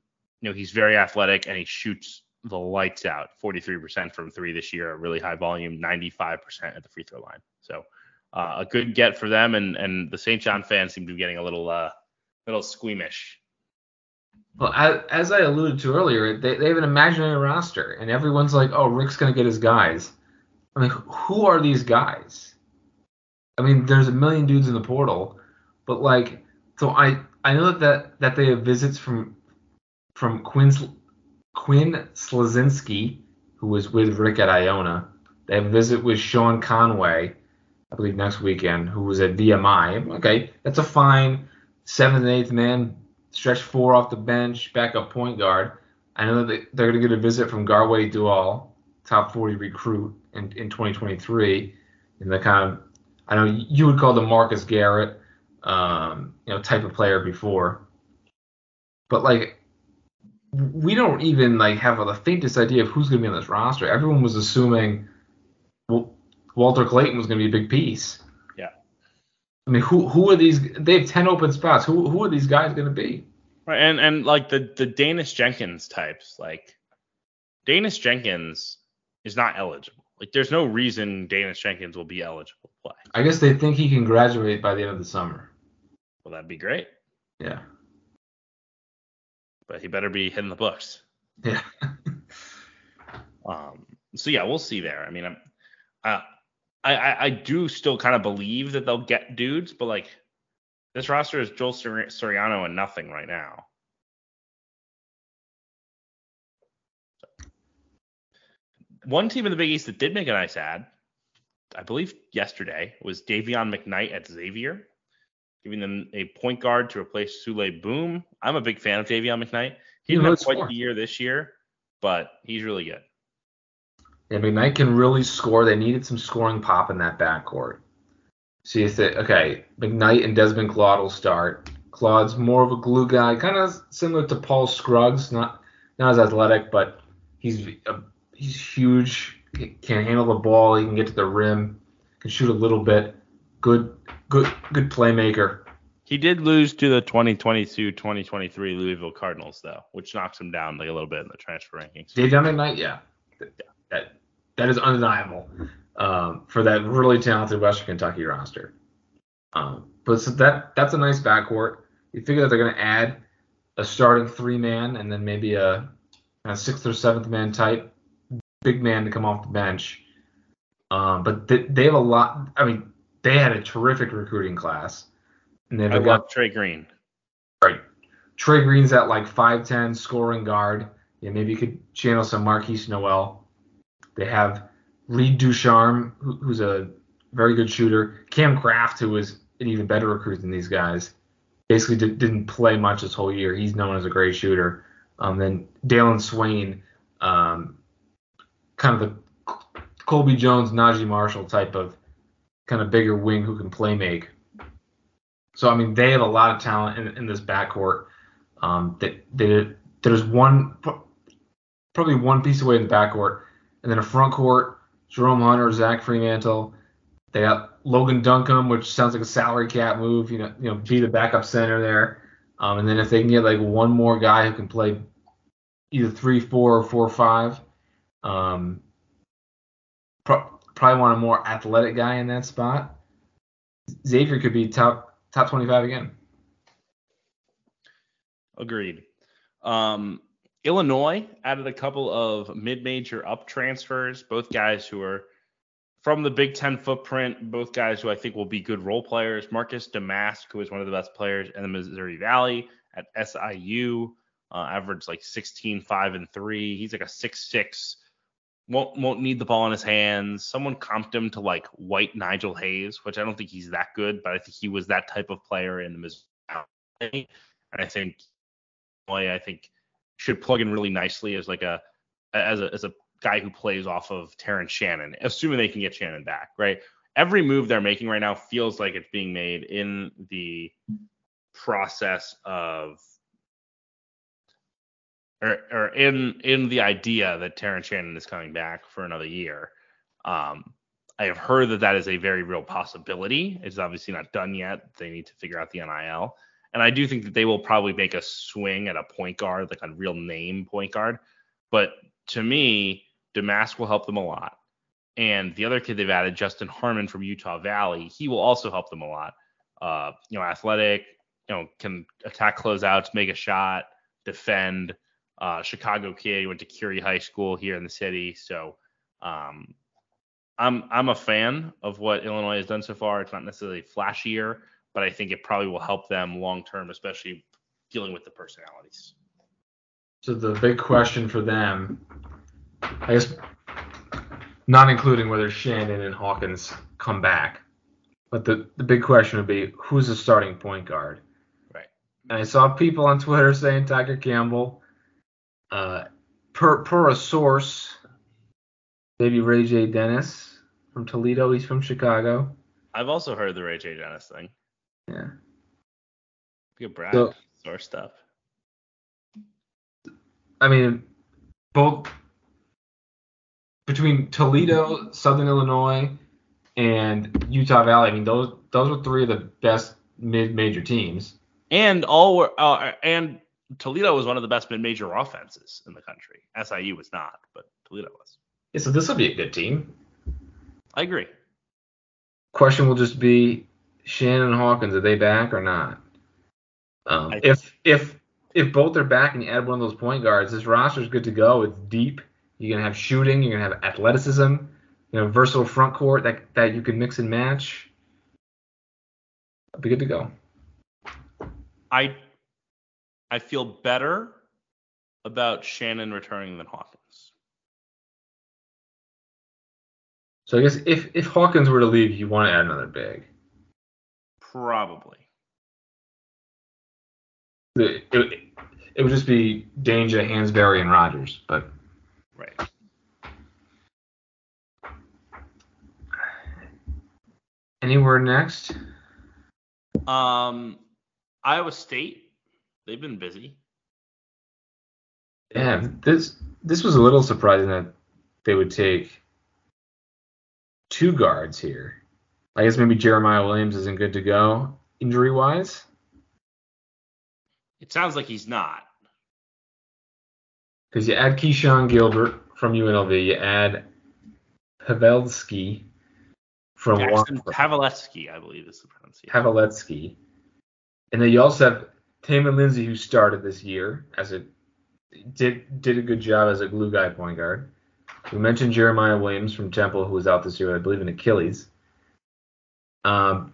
S1: you know he's very athletic and he shoots the lights out. 43% from three this year, a really high volume, 95% at the free throw line. So uh, a good get for them, and and the St. John fans seem to be getting a little uh, little squeamish
S2: well, as, as I alluded to earlier, they, they have an imaginary roster, and everyone's like, "Oh, Rick's gonna get his guys." I mean, who are these guys? I mean, there's a million dudes in the portal, but like, so I I know that that, that they have visits from from Quinn Quinn Slazinski, who was with Rick at Iona. They have a visit with Sean Conway, I believe next weekend, who was at VMI. Okay, that's a fine seventh and eighth man stretch four off the bench, backup point guard. I know that they're going to get a visit from Garwey Dual, top 40 recruit in, in 2023. in the kind of I know you would call the Marcus Garrett, um, you know, type of player before, but like we don't even like have the faintest idea of who's going to be on this roster. Everyone was assuming well, Walter Clayton was going to be a big piece.
S1: Yeah.
S2: I mean, who who are these? They have ten open spots. Who who are these guys going to be?
S1: Right, and and like the the Daniss Jenkins types, like Daniss Jenkins is not eligible. Like, there's no reason Daniss Jenkins will be eligible to play.
S2: I guess they think he can graduate by the end of the summer.
S1: Well, that'd be great.
S2: Yeah.
S1: But he better be hitting the books.
S2: Yeah.
S1: um. So yeah, we'll see there. I mean, I'm, uh, I I I do still kind of believe that they'll get dudes, but like this roster is Joel Soriano and nothing right now. One team in the Big East that did make a nice ad, I believe yesterday, was Dayvion McKnight at Xavier, giving them a point guard to replace Souley Boum. I'm a big fan of Dayvion McKnight. He didn't have quite the year this year, but he's really good.
S2: Yeah, McKnight can really score. They needed some scoring pop in that backcourt. So you think, okay, McKnight and Desmond Claude will start. Claude's more of a glue guy, kind of similar to Paul Scruggs, not not as athletic, but he's a he's huge, can handle the ball, he can get to the rim, can shoot a little bit. Good, good, good playmaker.
S1: He did lose to the 2022-2023 Louisville Cardinals though, which knocks him down like a little bit in the transfer rankings.
S2: Dave McKnight, yeah, that that is undeniable um, for that really talented Western Kentucky roster. Um, but so that that's a nice backcourt. You figure that they're going to add a starting three man and then maybe a, a sixth or seventh man type big man to come off the bench. Um, but they, they have a lot. I mean, they had a terrific recruiting class.
S1: And they've I got love Trey Green.
S2: Right. Trey Green's at like 5'10 scoring guard. Yeah, maybe you could channel some Markquis Nowell. They have Reid Ducharme, who, who's a very good shooter. Kam Craft, who was an even better recruit than these guys. Basically did, not play much this whole year. He's known as a great shooter. Um, then Dailyn Swain, um, kind of the Colby Jones, Naji Marshall type of kind of bigger wing who can play make. So I mean, they have a lot of talent in, in this backcourt. Um, that they, there's one probably one piece away in the backcourt, and then a front court. Jerome Hunter, Zach Freemantle. They got Logan Duncombe, which sounds like a salary cap move. You know, you know, be the backup center there. Um, and then if they can get like one more guy who can play either three, four, or four, five, um, pro- probably want a more athletic guy in that spot. Xavier could be top top 25 again.
S1: Agreed. Um, Illinois added a couple of mid-major up transfers, both guys who are from the Big Ten footprint, both guys who I think will be good role players. Marcus Domask, who is one of the best players in the Missouri Valley at SIU, uh, averaged like 16, 5, and 3. He's like a 6'6 won't won't need the ball in his hands. Someone comped him to like white Nigel Hayes, which I don't think he's that good, but I think he was that type of player in the Missouri. And I think I think should plug in really nicely as like a as a as a guy who plays off of Terrence Shannon, assuming they can get Shannon back, right? Every move they're making right now feels like it's being made in the process of or, or in in the idea that Terrence Shannon is coming back for another year. Um, I have heard that that is a very real possibility. It's obviously not done yet. They need to figure out the NIL, and I do think that they will probably make a swing at a point guard, like a real name point guard. But to me, Domask will help them a lot, and the other kid they've added, Justin Harmon from Utah Valley, he will also help them a lot. Uh, you know, athletic, you know, can attack closeouts, make a shot, defend uh, Chicago kid. went to Curie High School here in the city. So um, I'm I'm a fan of what Illinois has done so far. It's not necessarily flashier, but I think it probably will help them long term, especially dealing with the personalities.
S2: So the big question for them, I guess, not including whether Shannon and Hawkins come back, but the, the big question would be who's the starting point guard?
S1: Right.
S2: And I saw people on Twitter saying Tiger Campbell. Uh, per per a source, maybe Ray J Dennis. from Toledo. He's from Chicago.
S1: I've also heard the Ray J Dennis thing.
S2: Yeah.
S1: Good Brad
S2: So-
S1: or stuff.
S2: I mean, both between Toledo, Southern Illinois, and Utah Valley. I mean, those those were three of the best mid-major teams.
S1: And all were uh, and Toledo was one of the best mid-major offenses in the country. SIU was not, but Toledo was.
S2: Yeah, so this will be a good team.
S1: I agree.
S2: Question will just be Shannon Hawkins, are they back or not? Um,
S1: I-
S2: if if if both are back and you add one of those point guards, this roster is good to go. It's deep. You're gonna have shooting. You're gonna have athleticism. You know, versatile front court that that you can mix and match. Be good to go.
S1: I I feel better about Shannon returning than Hawkins.
S2: So I guess if if Hawkins were to leave, you want to add another big.
S1: Probably.
S2: It, it, it would just be Dainja, Hansberry, and Rodgers. But
S1: Right.
S2: anywhere next?
S1: Um, Iowa State, they've been busy.
S2: Yeah, this this was a little surprising that they would take two guards here. I guess maybe Jeremiah Williams isn't good to go injury wise.
S1: It sounds like he's not.
S2: Because you add Keshon Gilbert from UNLV, you add Pavelski from
S1: Jackson Pavletsky, I believe is the pronunciation.
S2: Paveletsky, and then you also have Tamin Lipsey who started this year as a did did a good job as a glue guy point guard. We mentioned Jeremiah Williams from Temple who was out this year, I believe, in Achilles. Um,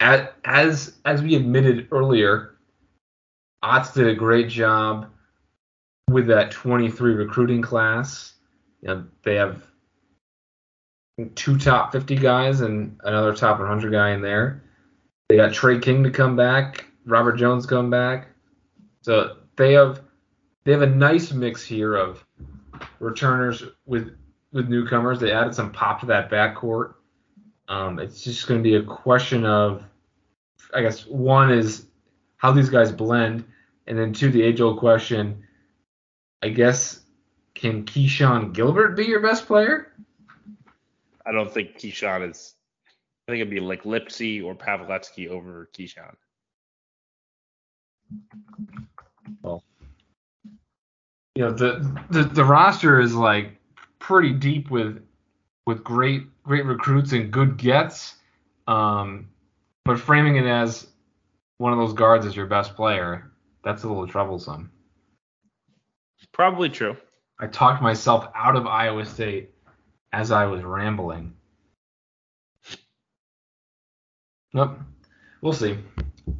S2: at, as as we admitted earlier, Otz did a great job with that 23 recruiting class. You know, they have two top 50 guys and another top 100 guy in there. They got Tre King to come back, Robert Jones come back. So they have they have a nice mix here of returners with with newcomers. They added some pop to that backcourt. Um, it's just going to be a question of, I guess, one is how these guys blend, and then two, the age old question. I guess, can Keshon Gilbert be your best player?
S1: I don't think Keshon is. I think it'd be like Lipsey or Pavletsky over Keshon.
S2: You know the, the the roster is like pretty deep with with great great recruits and good gets um but framing it as one of those guards as your best player that's a little troublesome.
S1: Probably true.
S2: i talked myself out of iowa state as i was rambling. Nope. We'll see.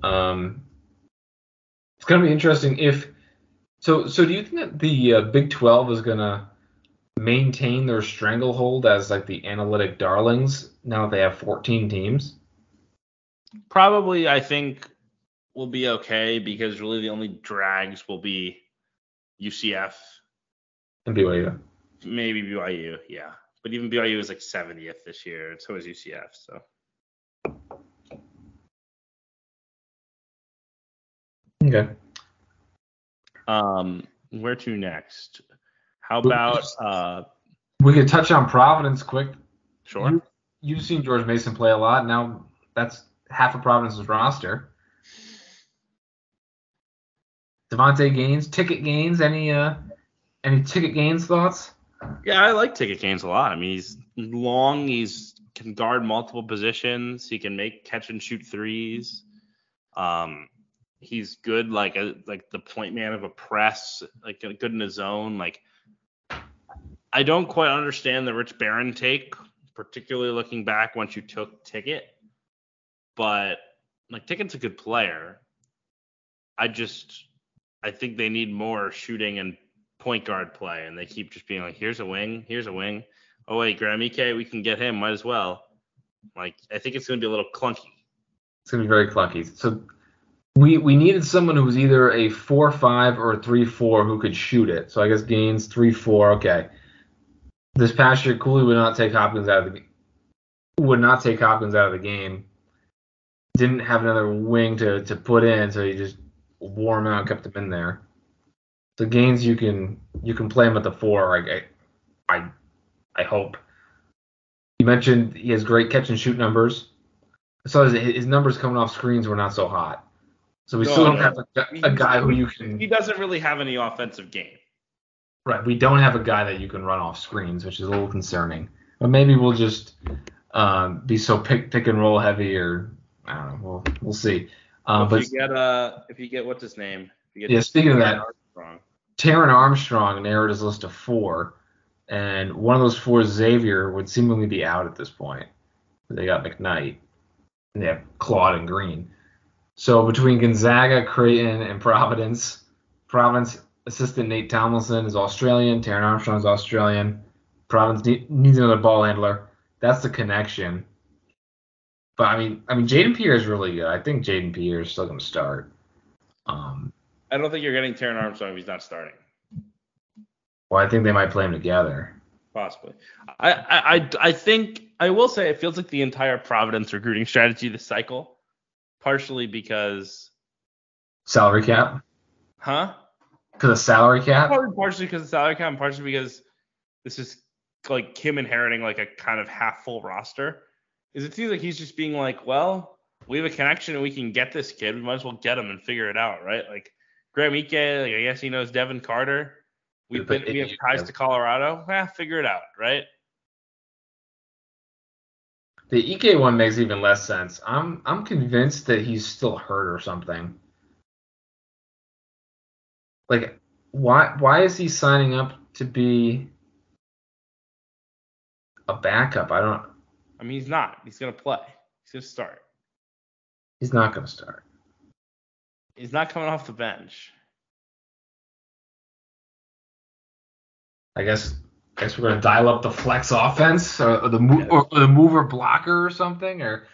S2: Um it's going to be interesting if so so do you think that the uh, big 12 is going to maintain their stranglehold as like the analytic darlings now that they have 14 teams
S1: Probably, I think we'll be okay because really the only drags will be UCF,
S2: and BYU?
S1: maybe BYU, yeah. But even BYU is like 70th this year, and so is UCF. So
S2: Okay.
S1: um, where to next? How about uh,
S2: We could touch on Providence quick.
S1: sure?
S2: You, you've seen George Mason play a lot. Now that's half of Providence's roster. Devonte Gaines, ticket Gaines. Any uh, any ticket Gaines thoughts?
S1: Yeah, I like Ticket Gaines a lot. I mean, he's long. He's can guard multiple positions. He can make catch and shoot threes. Um, he's good like a like the point man of a press, like uh, good in his zone. Like, I don't quite understand the Rich Barron take, particularly looking back once you took Ticket. But like Ticket's a good player. I just I think they need more shooting and point guard play, and they keep just being like, here's a wing, here's a wing. Oh wait, Graham Ike, we can get him, might as well. Like I think it's gonna be a little clunky.
S2: It's gonna be very clunky. So we we needed someone who was either a four five or a three four who could shoot it. So I guess Gaines three four. Okay. This past year, Cooley would not take Hopkins out of the would not take Hopkins out of the game. Didn't have another wing to, to put in, so he just wore him out, kept him in there. The Gaines you can you can play him at the four. I I I hope. You mentioned he has great catch and shoot numbers. So his, his numbers coming off screens were not so hot. So we
S1: No,
S2: still don't
S1: no.
S2: have a, a guy who you can
S1: He doesn't really have any offensive game.
S2: Right. We don't have a guy that you can run off screens, which is a little concerning. But maybe we'll just um, be so pick pick and roll heavy, or I don't know. We'll we'll see. Um,
S1: if
S2: but
S1: you get uh, if you get what's his name? If you get
S2: Yeah, speaking of that-
S1: Armstrong.
S2: Taran Armstrong narrowed his list to four, and one of those four, Xavier, would seemingly be out at this point. They got McKnight, and they have Claude and Green. So between Gonzaga, Creighton, and Providence, Providence assistant Nate Tomlinson is Australian, Taran Armstrong is Australian. Providence need, needs another ball handler. That's the connection. But I mean, I mean, Jayden Pierre is really good. I think Jayden Pierre is still going to start. Um,
S1: I don't think you're getting Taran Armstrong if he's not starting.
S2: well, I think they might play him together.
S1: Possibly. I, I, I, I think I will say it feels like the entire Providence recruiting strategy this cycle, partially because,
S2: Salary cap.
S1: huh?
S2: Because of salary cap?
S1: Probably partially because of salary cap, and partially because this is like Kim inheriting like a kind of half full roster. Is it seems like he's just being like, well, we have a connection and we can get this kid. We might as well get him and figure it out, right? Like Graham Ike, like I guess he knows Devin Carter. We've been we have ties to Colorado. Yeah, figure it out, right?
S2: The Ike one makes even less sense. I'm I'm convinced that he's still hurt or something. Like why why is he signing up to be a backup? I don't
S1: I mean, he's not. He's gonna play. He's gonna start.
S2: he's not going to start.
S1: He's not coming off the bench.
S2: I guess guess we're going to dial up the flex offense or, or the mo- or, or the mover blocker or something or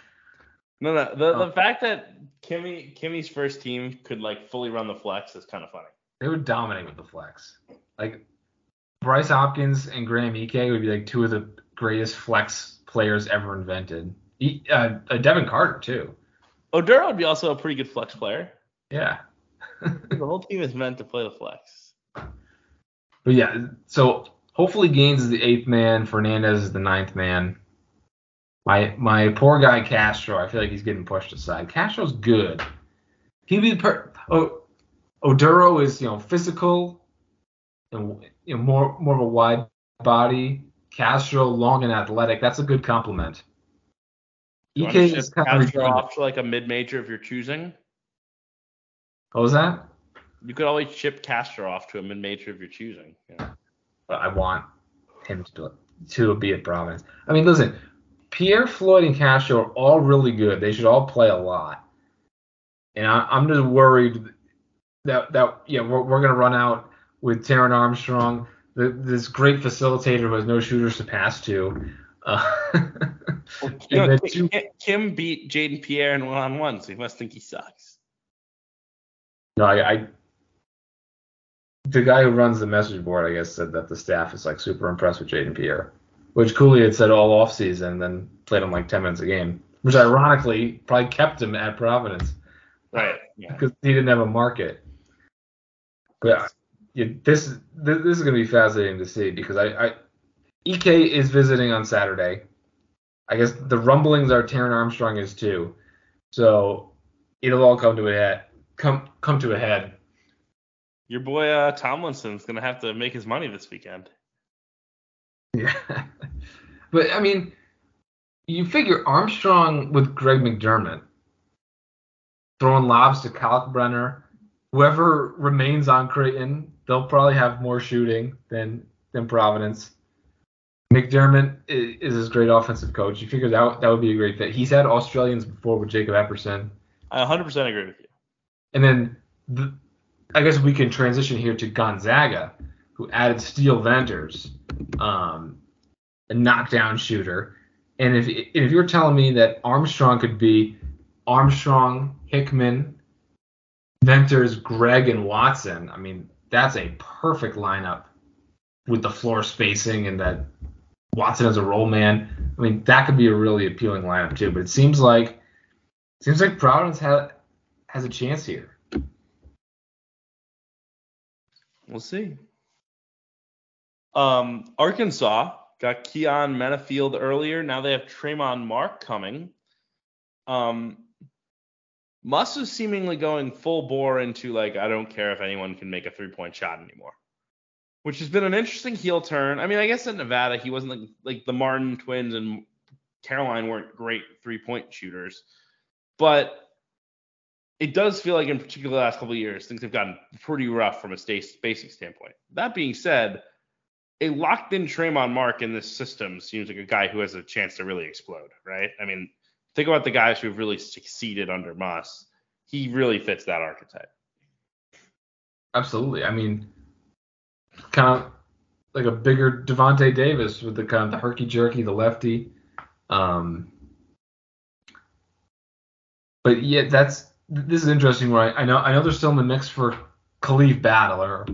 S1: No, no. The
S2: Oh.
S1: the fact that Kimmy Kimmy's first team could like fully run the flex is kind of funny.
S2: they would dominate with the flex. Like Bryce Hopkins and Graham Ike would be like two of the greatest flex players ever invented. E- uh, uh, Devin Carter too.
S1: Oduro would be also a pretty good flex player.
S2: Yeah.
S1: The whole team is meant to play the flex.
S2: But yeah, so hopefully Gaines is the eighth man, Fernandez is the ninth man. My my poor guy Castro, I feel like he's getting pushed aside. Castro's good. He'd be per- oh, Oduro is you know physical and you know more more of a wide body. Castro long and athletic. That's a good compliment.
S1: You
S2: EK is kind
S1: Castro
S2: redundant.
S1: off to like a mid major if you're choosing.
S2: What was that?
S1: You could always ship Castro off to a mid major if you're choosing. Yeah.
S2: But I want him to do it, to be at Providence. I mean, listen, Pierre Floyd and Castro are all really good. They should all play a lot. And I, I'm just worried that that yeah we're, we're gonna run out with Taran Armstrong, the, this great facilitator who has no shooters to pass to. Uh,
S1: You know, Kim,
S2: two-
S1: Kim beat Jayden Pierre in one on one, so he must think he sucks.
S2: no, I, I the guy who runs the message board, I guess, said that the staff is like super impressed with Jayden Pierre, which Cooley had said all off season, then played him like 10 minutes a game, which ironically probably kept him at Providence
S1: Right. Yeah.
S2: because he didn't have a market. But yeah, this this, this is going to be fascinating to see because I, I Ek is visiting on Saturday. I guess the rumblings are Taran Armstrong is too, so it'll all come to a head. Come come to a head.
S1: Your boy uh, Tomlinson's gonna have to make his money this weekend.
S2: Yeah. but I mean, you figure Armstrong with Greg McDermott throwing lobs to Kalkbrenner, whoever remains on Creighton, they'll probably have more shooting than than Providence. McDermott is, is his great offensive coach. You figure that that would be a great fit. He's had Australians before with Jacob Epperson,
S1: I 100% agree with you.
S2: and then the, I guess we can transition here to Gonzaga, who added Steele Venters, um, a knockdown shooter. And if if you're telling me that Armstrong could be Armstrong, Hickman, Venters, Gregg, and Watson, I mean that's a perfect lineup with the floor spacing and that Watson as a role man. I mean, that could be a really appealing lineup too. But it seems like seems like Providence has has a chance here.
S1: We'll see. Um, Arkansas got Keyon Menifield earlier. Now they have Tramon Mark coming. Um, Muss is seemingly going full bore into like I don't care if anyone can make a three point shot anymore, which has been an interesting heel turn. I mean, I guess at Nevada he wasn't like like the Martin twins and Caroline weren't great three point shooters, but it does feel like in particular the last couple of years things have gotten pretty rough from a spacing standpoint. That being said, a locked in Tramon Mark in this system seems like a guy who has a chance to really explode, right? I mean, think about the guys who've really succeeded under Muss. He really fits that archetype.
S2: Absolutely. I mean, kind of like a bigger Davonte Davis with the kind of the herky jerky, the lefty. Um, but yeah, that's this is interesting. Right? I know I know they're still in the mix for Khalif Battle, or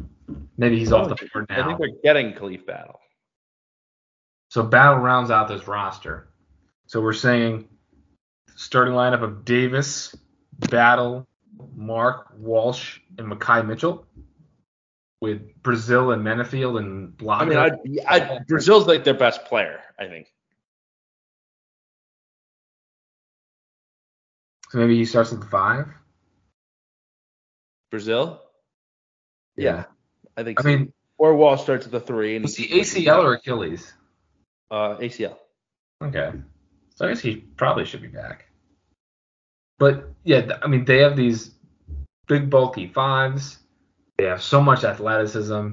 S2: maybe he's off the oh, board now.
S1: I think they're getting Khalif Battle.
S2: So Battle rounds out this roster. So we're saying starting lineup of Davis, Battle, Mark, Walsh, and Makhi Mitchell, with Brazile and Menifield and Block.
S1: I mean, I, I, Brazile's like their best player, I think.
S2: So maybe he starts at five.
S1: Brazile. Yeah, yeah I think.
S2: I so. mean,
S1: or Wall starts at the three. And
S2: was he ACL or Achilles?
S1: Uh, ACL.
S2: Okay, so I guess he probably should be back. But yeah, I mean, they have these big bulky fives. They have so much athleticism.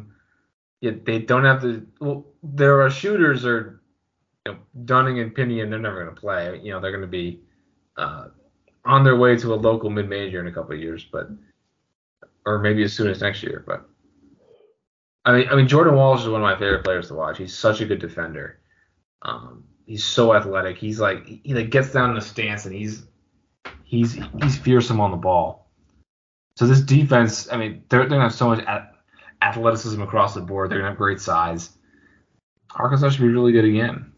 S2: Yet they don't have the. Well, there are shooters or you know, Dunning and Pinion. They're never going to play. You know, they're going to be uh, on their way to a local mid major in a couple of years, but or maybe as soon as next year. But I mean, I mean, Jordan Walsh is one of my favorite players to watch. He's such a good defender. Um, he's so athletic. He's like he like gets down in the stance and he's he's he's fearsome on the ball. So this defense, I mean, they're, they're gonna have so much athleticism across the board. They're gonna have great size. Arkansas should be really good again.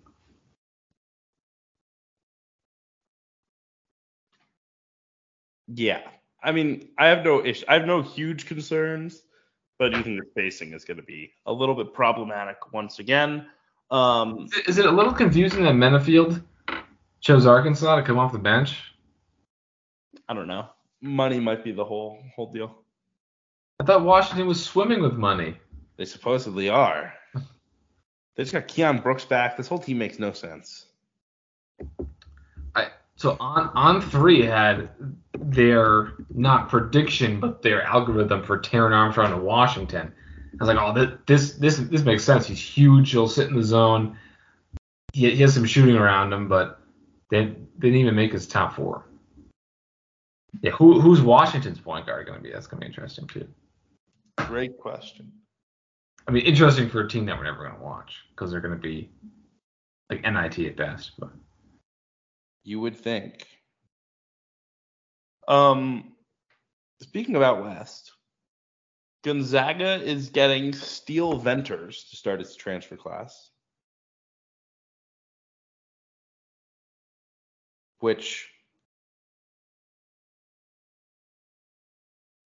S1: Yeah, I mean, I have no issue. I have no huge concerns, but think the spacing is going to be a little bit problematic once again. Um,
S2: is it a little confusing that Menifield chose Arkansas to come off the bench?
S1: I don't know. Money might be the whole whole deal.
S2: I thought Washington was swimming with money.
S1: They supposedly are. they just got Keion Brooks back. This whole team makes no sense.
S2: So on on three had their not prediction but their algorithm for Taran Armstrong to Washington. I was like, oh, this this this makes sense. He's huge. He'll sit in the zone. He, he has some shooting around him, but they, they didn't even make his top four. Yeah, who who's Washington's point guard going to be? That's going to be interesting too.
S1: Great question.
S2: I mean, interesting for a team that we're never going to watch because they're going to be like NIT at best. But
S1: you would think. Um, speaking about West, Gonzaga is getting Steele Venters to start its transfer class, which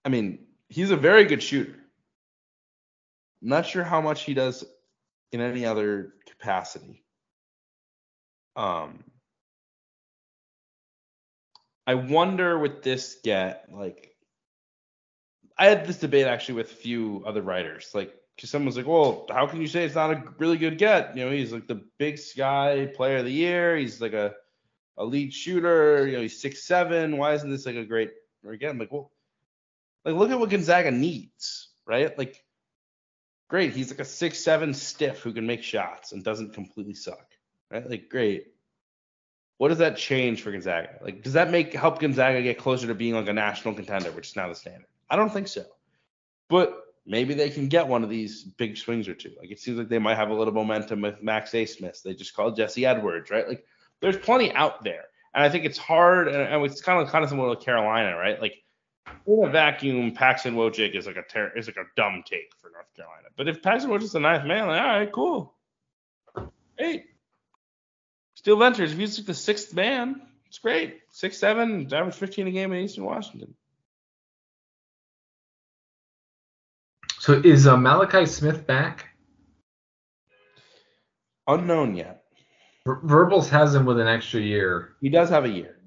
S1: I mean, he's a very good shooter. Not sure how much he does in any other capacity. Um, I wonder with this get like I had this debate actually with a few other writers. Like, because someone's like, "Well, how can you say it's not a really good get? You know, he's like the Big Sky Player of the Year. He's like a elite shooter. You know, he's six seven. Why isn't this like a great?" Again, like, well, like, look at what Gonzaga needs, right? Like, great, he's like a six seven stiff who can make shots and doesn't completely suck, right? Like, great. What does that change for Gonzaga? Like, does that make help Gonzaga get closer to being like a national contender, which is now the standard? I don't think so. But maybe they can get one of these big swings or two. Like it seems like they might have a little momentum with Max Abmas. They just called Jesse Edwards, right? Like there's plenty out there. And I think it's hard, and, it's kind of kind of similar to Carolina, right? Like in a vacuum, Paxson Wojcik is like a ter- is like a dumb take for North Carolina. But if Paxson Wojcik's the ninth man, like, all right, cool. Hey, Steele Venters, if he's like the sixth man, it's great. Six seven, average 15 a game in Eastern Washington.
S2: So is uh, Malachi Smith back?
S1: Unknown yet.
S2: Ver- Verbals has him with an extra year.
S1: He does have a year.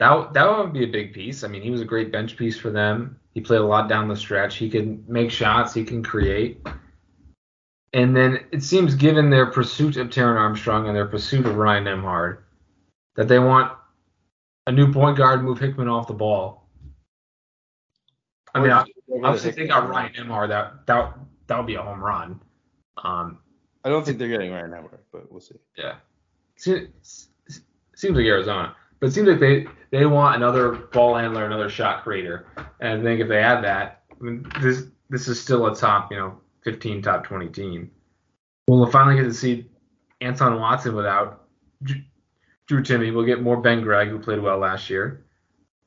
S2: That that would be a big piece. I mean, he was a great bench piece for them. He played a lot down the stretch. He can make shots. He can create. And then it seems, given their pursuit of Taran Armstrong and their pursuit of Ryan Nembhard, that they want a new point guard, move Hickman off the ball. I mean, obviously, if they got Ryan Nembhard, that that that would be a home run. Um,
S1: I don't think they're getting Ryan Nembhard, but we'll see.
S2: yeah, seems, seems like Arizona, but it seems like they they want another ball handler, another shot creator, and I think if they add that, I mean, this this is still a top, you know, 15, top 20 team. We'll finally get to see Anton Watson without Drew, Drew Timme. We'll get more Ben Gregg, who played well last year.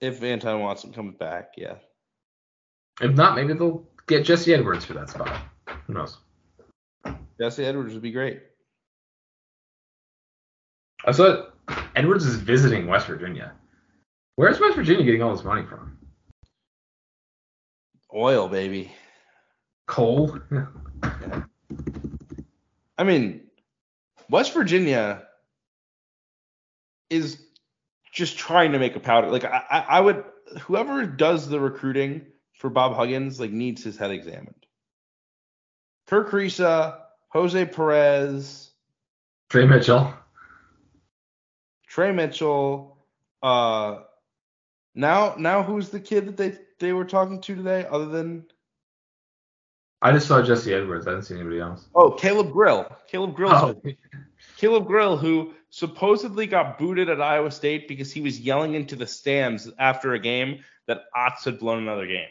S1: If Anton Watson comes back, yeah.
S2: If not, maybe they'll get Jesse Edwards for that spot. Who knows?
S1: Jesse Edwards would be great.
S2: I saw Edwards is visiting West Virginia. Where's West Virginia getting all this money from?
S1: Oil, baby.
S2: Coal? Yeah.
S1: I mean, West Virginia is just trying to make a powder. Like I, I I would, whoever does the recruiting for Bob Huggins, like needs his head examined. Kerr Kriisa, Jose Perez,
S2: Tre Mitchell.
S1: Tre Mitchell. Uh, now now who's the kid that they they were talking to today, other than
S2: I just saw Jesse Edwards. I didn't see anybody else.
S1: oh Caleb Grill. Caleb Grill's
S2: Oh,
S1: Caleb Grill, who supposedly got booted at Iowa State because he was yelling into the stands after a game that Otz had blown another game.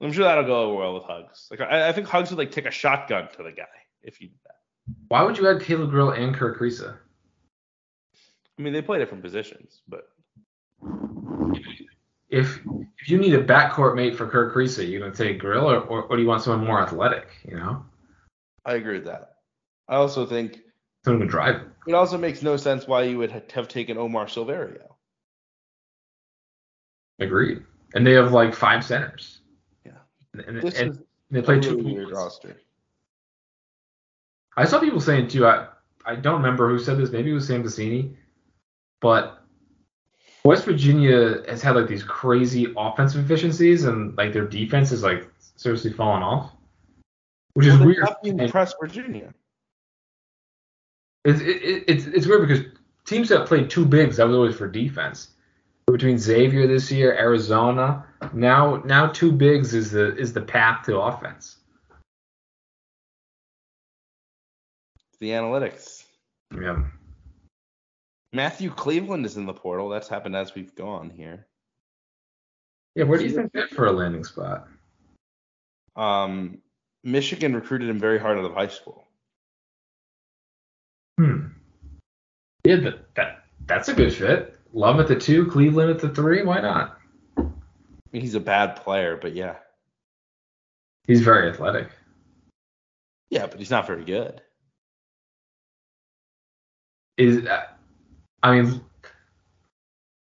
S1: I'm sure that'll go over well with Hugs. Like I, I think Hugs would like take a shotgun to the guy if you did that.
S2: Why would you add Caleb Grill and Kerr Kriisa?
S1: I mean, they play different positions, but
S2: If if you need a backcourt mate for Kerr Kriisa, you gonna take Grill or, or, or do you want someone more athletic? You know,
S1: I agree with that. I also think
S2: someone can drive. it.
S1: also makes no sense why you would have taken Omar Silverio.
S2: Agreed. And they have like five centers.
S1: Yeah.
S2: And, and, and they play
S1: really
S2: two
S1: weird roster.
S2: I saw people saying too. I I don't remember who said this. Maybe it was Sam Vecenie, but West Virginia has had like these crazy offensive efficiencies, and like their defense is like seriously falling off, which is
S1: Well, they
S2: weird.
S1: to
S2: And
S1: Virginia.
S2: It's it, it, it's it's weird because teams that played two bigs that was always for defense. Between Xavier this year, Arizona, now now two bigs is the is the path to offense.
S1: The analytics.
S2: Yeah.
S1: Matthew Cleveland is in the portal. That's happened as we've gone here.
S2: Yeah. Where do you think that for a landing spot?
S1: Um, Michigan recruited him very hard out of high school.
S2: Hmm. Yeah, that, that that's a good fit. Love at the two, Cleveland at the three. Why not?
S1: I mean, he's a bad player, but yeah.
S2: He's very athletic.
S1: Yeah, but he's not very good.
S2: Is uh, I mean,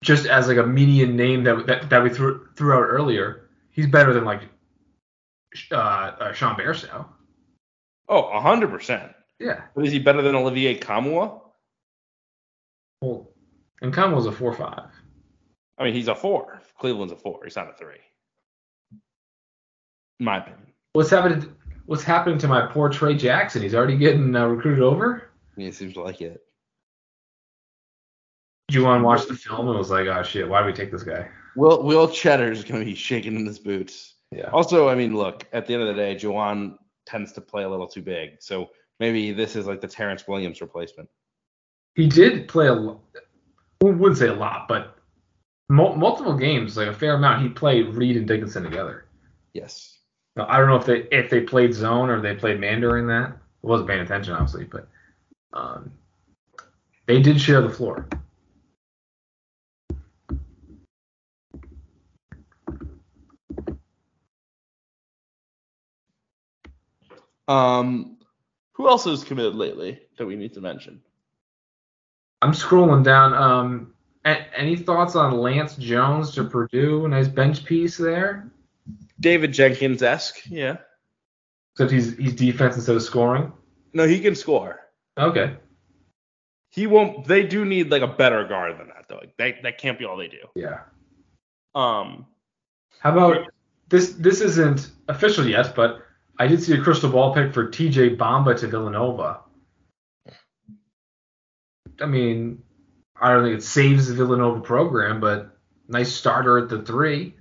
S2: just as like a median name that that, that we threw threw out earlier, he's better than like uh, uh Sean Bairstow.
S1: Oh, 100%.
S2: Yeah.
S1: But is he better than Olivier Nkamhoua?
S2: Well, and Conwell's a four five.
S1: I mean, he's a four. Cleveland's a four. He's not a three. In my opinion.
S2: What's happening? What's happening to my poor Trey Jackson? He's already getting uh, recruited over.
S1: I mean, it seems like it.
S2: Juwan watched the film and was like, "Oh shit, why do we take this guy?"
S1: Will Will Tschetter's going to be shaking in his boots.
S2: Yeah.
S1: Also, I mean, look, at the end of the day, Juwan tends to play a little too big. So maybe this is like the Terrence Williams replacement.
S2: He did play a lot. We wouldn't say a lot, but mul- multiple games, like a fair amount. He played Reed and Dickinson together.
S1: Yes.
S2: Now, I don't know if they if they played zone or they played man during that. I wasn't paying attention, obviously, but um, they did share the floor.
S1: Um, who else has committed lately that we need to mention?
S2: I'm scrolling down. Um, any thoughts on Lance Jones to Purdue? Nice bench piece there.
S1: David Jenkins esque, yeah.
S2: Except he's he's defense instead of scoring.
S1: No, he can score.
S2: Okay.
S1: He won't. They do need like a better guard than that, though. Like, that that can't be all they do.
S2: Yeah.
S1: Um,
S2: How about this? This isn't official yet, but I did see a crystal ball pick for TJ Bamba to Villanova. I mean, I don't think it saves the Villanova program, but nice starter at the three.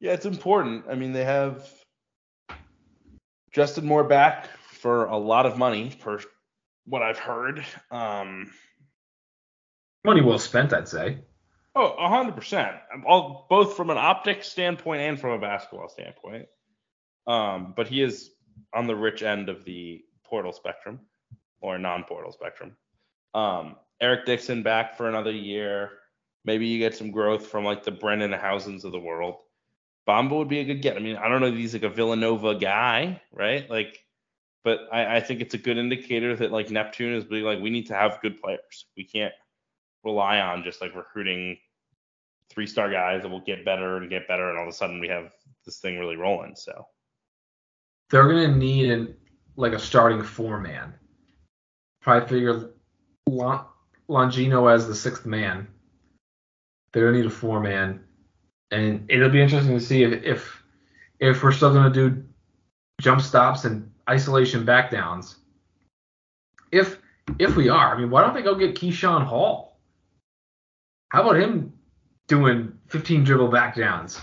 S1: yeah, it's important. I mean, they have Justin Moore back for a lot of money, per what I've heard. Um,
S2: Money well spent, I'd say.
S1: oh, a hundred percent. All both from an optics standpoint and from a basketball standpoint. Um, but he is on the rich end of the portal spectrum or non-portal spectrum. Um, Eric Dixon back for another year. Maybe you get some growth from like the Brendan Hausens of the world. Bamba would be a good get. I mean, I don't know if he's like a Villanova guy, right? Like, but I, I think it's a good indicator that like Neptune is being like, we need to have good players. We can't rely on just like recruiting three star guys that will get better and get better, and all of a sudden we have this thing really rolling. So
S2: They're gonna need an, like a starting four man. Probably figure Lon- Longino as the sixth man. They're gonna need a four man, and it'll be interesting to see if if, if we're still gonna do jump stops and isolation back downs. If if we are, I mean, why don't they go get Keyshawn Hall? How about him doing 15 dribble back downs?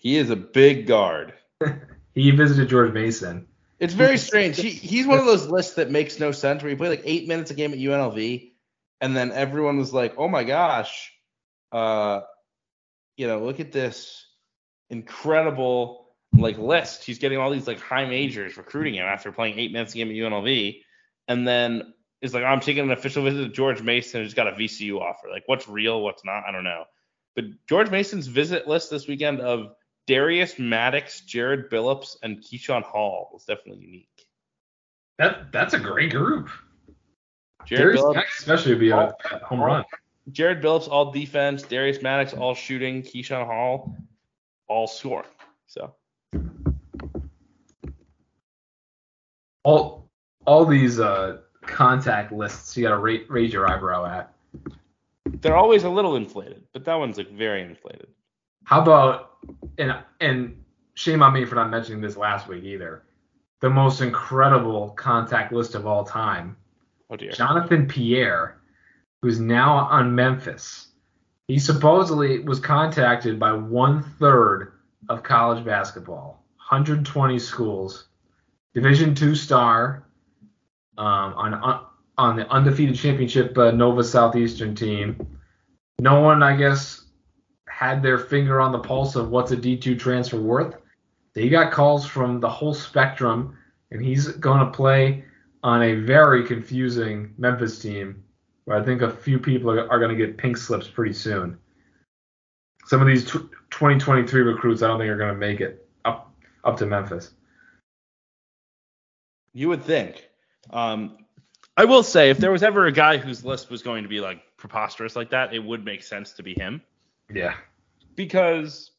S1: he is a big guard.
S2: He visited George Mason.
S1: It's very strange. He he's one of those lists that makes no sense where he played like eight minutes a game at UNLV, and then everyone was like, "Oh my gosh, uh, you know, look at this incredible like list. He's getting all these like high majors recruiting him after playing eight minutes a game at UNLV, and then is like, I'm taking an official visit to George Mason just got a VCU offer. Like, what's real, what's not? I don't know. But George Mason's visit list this weekend of Darius Maddox, Jared Billups, and Keyshawn Hall was definitely unique.
S2: That that's a great group.
S1: Jared
S2: Darius
S1: Billups,
S2: Maddox especially would be a, a home run.
S1: Jared Billups all defense, Darius Maddox all shooting, Keyshawn Hall all score. So
S2: All all these uh, contact lists you gotta ra- raise your eyebrow at.
S1: they're always a little inflated, but that one's like very inflated.
S2: How about and and shame on me for not mentioning this last week either. The most incredible contact list of all time.
S1: Oh dear.
S2: Jonathan Pierre, who's now on Memphis. He supposedly was contacted by one third of college basketball, 120 schools, Division two star, um, on on the undefeated championship uh, Nova Southeastern team. No one, I guess, had their finger on the pulse of what's a D2 transfer worth. He got calls from the whole spectrum, and he's going to play on a very confusing Memphis team where I think a few people are, are going to get pink slips pretty soon. Some of these tw 2023 recruits, I don't think are going to make it up up to Memphis.
S1: You would think. Um, I will say, if there was ever a guy whose list was going to be like preposterous like that, it would make sense to be him.
S2: Yeah.
S1: Because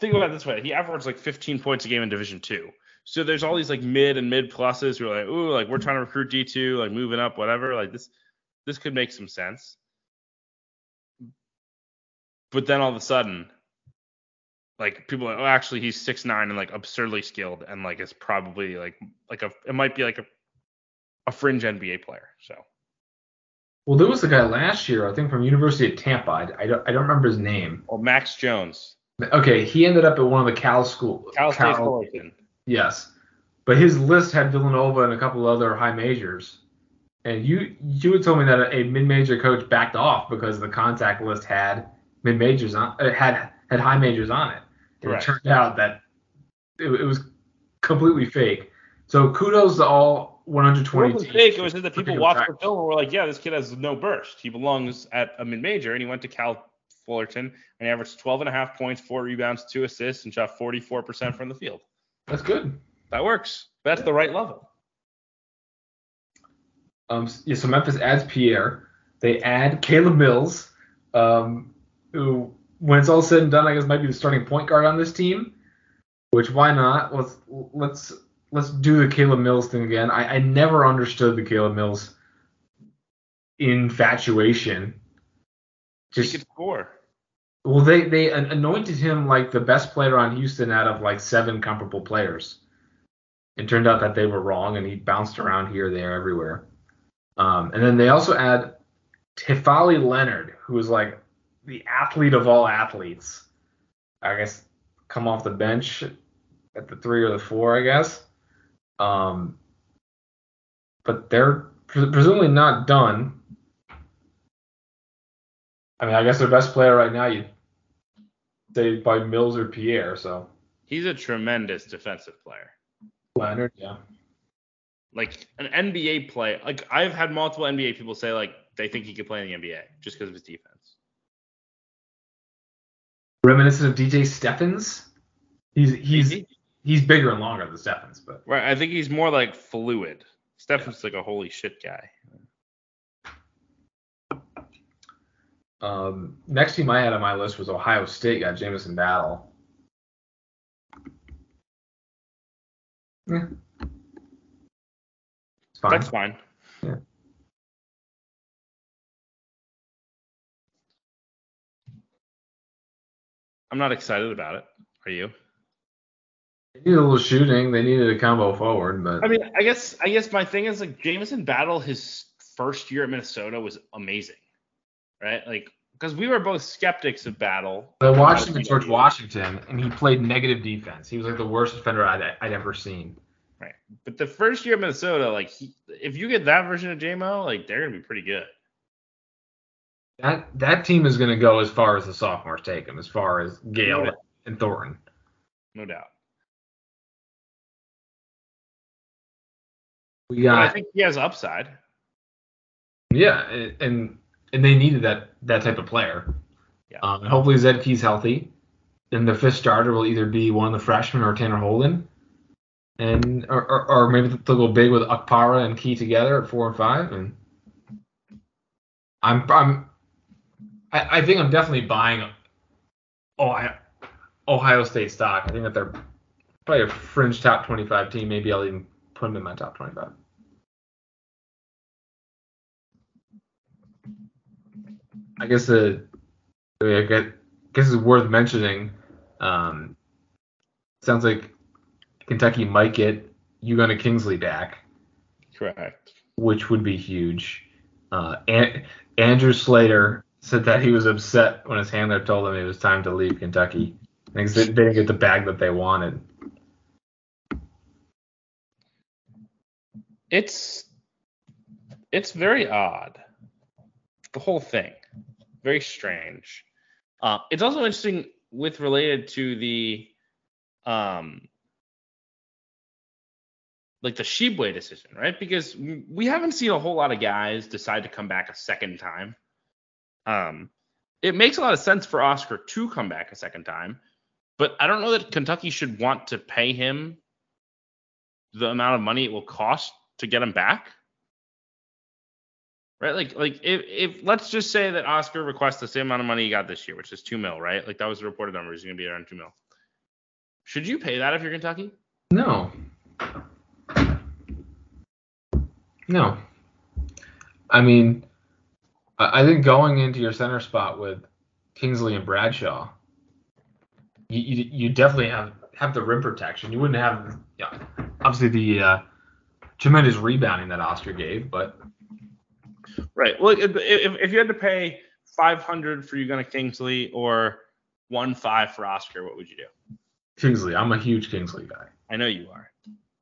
S1: think about it this way: he averaged like 15 points a game in Division Two. So there's all these like mid and mid pluses who are like, ooh, like we're trying to recruit D2, like moving up, whatever. Like this, this could make some sense. But then all of a sudden, like people are like, oh, actually he's six nine and like absurdly skilled and like it's probably like like a it might be like a a fringe NBA player. So
S2: Well, there was a guy last year, I think from University of Tampa. I, I don't I don't remember his name.
S1: or Max Jones,
S2: Okay, he ended up at one of the Cal school.
S1: Cal State Fullerton.
S2: Yes, but his list had Villanova and a couple other high majors. And you you had told me that a mid major coach backed off because the contact list had mid majors on it had had high majors on it. And
S1: Correct.
S2: it turned out that it, it was completely fake. So kudos to all
S1: It
S2: 120
S1: wasn't fake. It was that the people
S2: Freaking
S1: watched the film and were like, yeah, this kid has no burst. He belongs at a mid major, and he went to Cal Fullerton and he averaged 12 and a half points, four rebounds, two assists, and shot 44% from the field.
S2: That's good.
S1: That works. That's the right level.
S2: Um, yeah, so Memphis adds Pierre. they add Caleb Mills, um, who, when it's all said and done, I guess might be the starting point guard on this team. Which why not? Let's let's let's do the Caleb Mills thing again. I, I never understood the Caleb Mills infatuation.
S1: Just he could score.
S2: Well, they they anointed him like the best player on Houston out of like seven comparable players. It turned out that they were wrong, and he bounced around here, there, everywhere. Um, and then they also add Tifali Leonard, who is like the athlete of all athletes. I guess come off the bench at the three or the four, I guess. Um, but they're pre- presumably not done. I mean, I guess their best player right now, you say by Mills or Pierre. So
S1: he's a tremendous defensive player.
S2: Leonard, yeah.
S1: Like an NBA play, like I've had multiple NBA people say like they think he could play in the NBA just because of his defense.
S2: Reminiscent of DJ Stephens. He's he's he's bigger and longer than Stephens, but
S1: right. I think he's more like fluid. Stephens yeah. like a holy shit guy.
S2: Um, next team I had on my list was Ohio State. Got Jamison Battle.
S1: Yeah. Fine. That's fine.
S2: Yeah.
S1: I'm not excited about it. Are you?
S2: They needed a little shooting. They needed a combo forward, but
S1: I mean, I guess I guess my thing is like Jamison Battle, his first year at Minnesota was amazing, right? Like because we were both skeptics of Battle.
S2: I watched him in George Washington, and he played negative defense. He was like the worst defender I'd, I'd ever seen.
S1: Right, but the first year at Minnesota, like he, if you get that version of JMO, like they're gonna be pretty good.
S2: That that team is gonna go as far as the sophomores take them, as far as Gayle no and Thornton.
S1: No doubt.
S2: We got. But
S1: I think he has upside.
S2: Yeah, and and they needed that that type of player. Yeah. Um, and hopefully Zed Key's healthy. And the fifth starter will either be one of the freshmen or Tanner Holden. And or, or, or maybe they'll go big with Okpara and Key together at four and five. And I'm I'm I, I think I'm definitely buying Ohio Ohio State stock. I think that they're probably a fringe top 25 team. Maybe I'll even put them in my top 25. I guess the I guess it's worth mentioning. Um, sounds like Kentucky might get Ugonna Kingsley back.
S1: Correct.
S2: Which would be huge. Uh, An- Andrew Slater said that he was upset when his handler told him it was time to leave Kentucky. They didn't get the bag that they wanted.
S1: It's it's very odd. The whole thing very strange. Uh, it's also interesting with related to the um like the Tshiebwe decision, right? Because we haven't seen a whole lot of guys decide to come back a second time. Um, it makes a lot of sense for Oscar to come back a second time, but I don't know that Kentucky should want to pay him the amount of money it will cost to get him back right? Like, like if, if let's just say that Oscar requests the same amount of money he got this year, which is two mil, right? Like that was the reported number. He's going to be around two mil. Should you pay that if you're Kentucky?
S2: No. No. I mean, I think going into your center spot with Kingsley and Bradshaw, you, you, you definitely have have the rim protection. You wouldn't have, yeah, obviously the uh, tremendous rebounding that Oscar gave, but
S1: Right. Well, if, if you had to pay 500 for Ugonna Kingsley or one five for Oscar, what would you do?
S2: Kingsley. I'm a huge Kingsley guy.
S1: I know you are.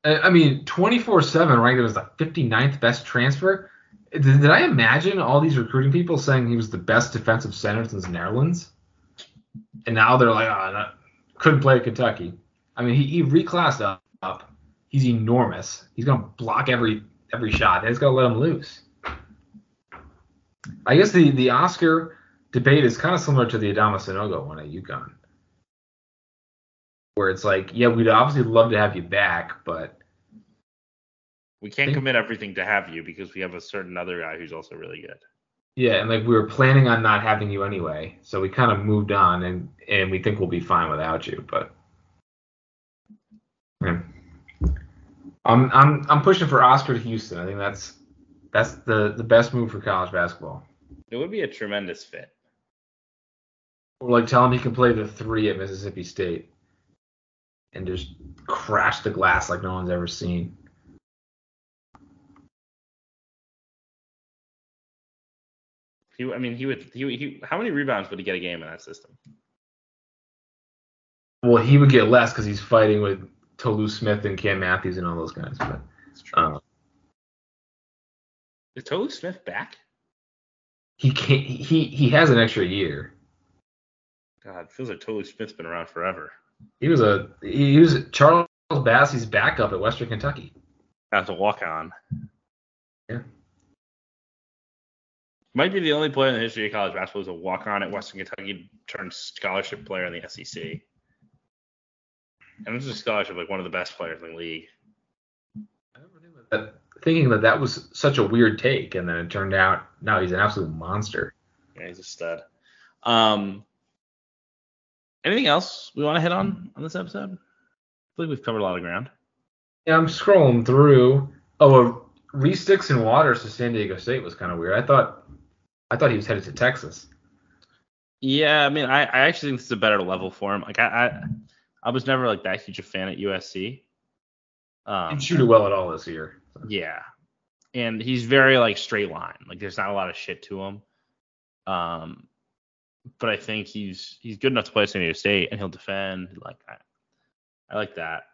S2: I mean, 24/7 ranked him as the 59th best transfer. Did, did, I imagine all these recruiting people saying he was the best defensive center since Nerlens? And now they're like, ah, oh, not, couldn't play at Kentucky. I mean, he, he reclassed up, up. He's enormous. He's gonna block every every shot. They just gotta let him loose. I guess the the Oscar debate is kind of similar to the Adama Sanogo one at UConn, where it's like, yeah, we'd obviously love to have you back, but
S1: we can't think, commit everything to have you because we have a certain other guy who's also really good.
S2: Yeah, and like we were planning on not having you anyway, so we kind of moved on, and and we think we'll be fine without you. But yeah. I'm I'm I'm pushing for Oscar to Houston. I think that's that's the the best move for college basketball.
S1: It would be a tremendous fit.
S2: Or like tell him he can play the three at Mississippi State and just crash the glass like no one's ever seen.
S1: He, I mean, he would. He, he, how many rebounds would he get a game in that system?
S2: Well, he would get less because he's fighting with Tolu Smith and Cam Matthews and all those guys. But uh,
S1: is Tolu Smith back?
S2: He can't. He he has an extra year.
S1: God, feels like Tolu Smith's been around forever.
S2: He was a he was Charles Bassey's backup at Western Kentucky.
S1: That's a walk on.
S2: Yeah.
S1: Might be the only player in the history of college basketball who's a walk on at Western Kentucky turned scholarship player in the SEC. And this is a scholarship like one of the best players in the league.
S2: That, thinking that that was such a weird take, and then it turned out no, he's an absolute monster.
S1: Yeah, he's a stud. Um, anything else we want to hit on on this episode? I think we've covered a lot of ground.
S2: Yeah, I'm scrolling through. Oh, uh, Reese Dixon Waters to San Diego State was kind of weird. I thought, I thought he was headed to Texas.
S1: Yeah, I mean, I, I actually think this is a better level for him. Like I, I, I was never like that huge a fan at USC.
S2: Um, shoot it well at all this year.
S1: So. Yeah, and he's very like straight line. Like there's not a lot of shit to him. Um, but I think he's he's good enough to play at San Diego State, and he'll defend. Like I, I like that.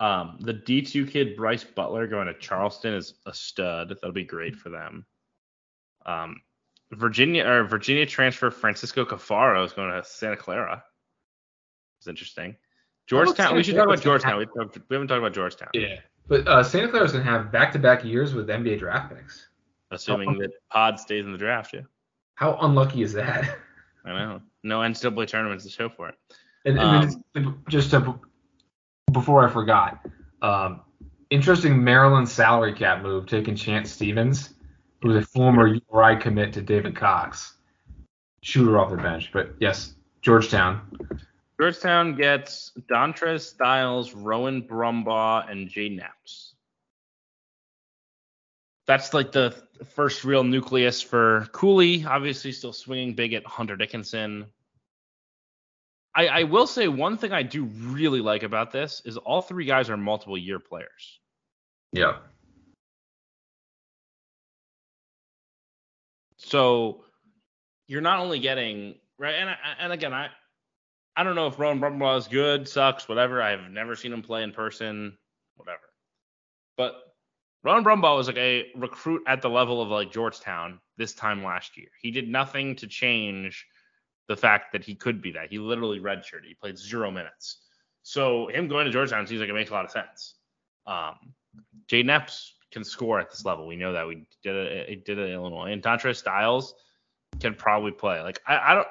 S1: Um, the D2 kid Bryce Butler going to Charleston is a stud. That'll be great for them. Um, Virginia or Virginia transfer Francisco Caffaro is going to Santa Clara. It's interesting. Georgetown. We should talk about Georgetown. We, we, haven't talked about Georgetown.
S2: Yeah, but uh, Santa is gonna have back-to-back years with NBA draft picks.
S1: Assuming that Pod stays in the draft, yeah.
S2: How unlucky is that?
S1: I know. No NCAA tournaments to show for it.
S2: And, and um, just to, before I forgot, um, interesting Maryland salary cap move taking Chance Stephens, who's a former URI commit to David Cox, shooter off the bench. But yes, Georgetown.
S1: Georgetown gets Dontrez Styles, Rowan Brumbaugh, and Jay Epps. That's like the first real nucleus for Cooley. Obviously, still swinging big at Hunter Dickinson. I, I will say one thing I do really like about this is all three guys are multiple year players.
S2: Yeah.
S1: So you're not only getting right, and and again, I I don't know if Rowan Brumbaugh is good, sucks, whatever. I've never seen him play in person, whatever. But Rowan Brumbaugh was like a recruit at the level of like Georgetown this time last year. He did nothing to change the fact that he could be that. He literally redshirted. He played zero minutes. So him going to Georgetown seems like it makes a lot of sense. Um, Jay Epps can score at this level. We know that. We did it, did it in Illinois. And Dontrez Styles can probably play. Like I, I don't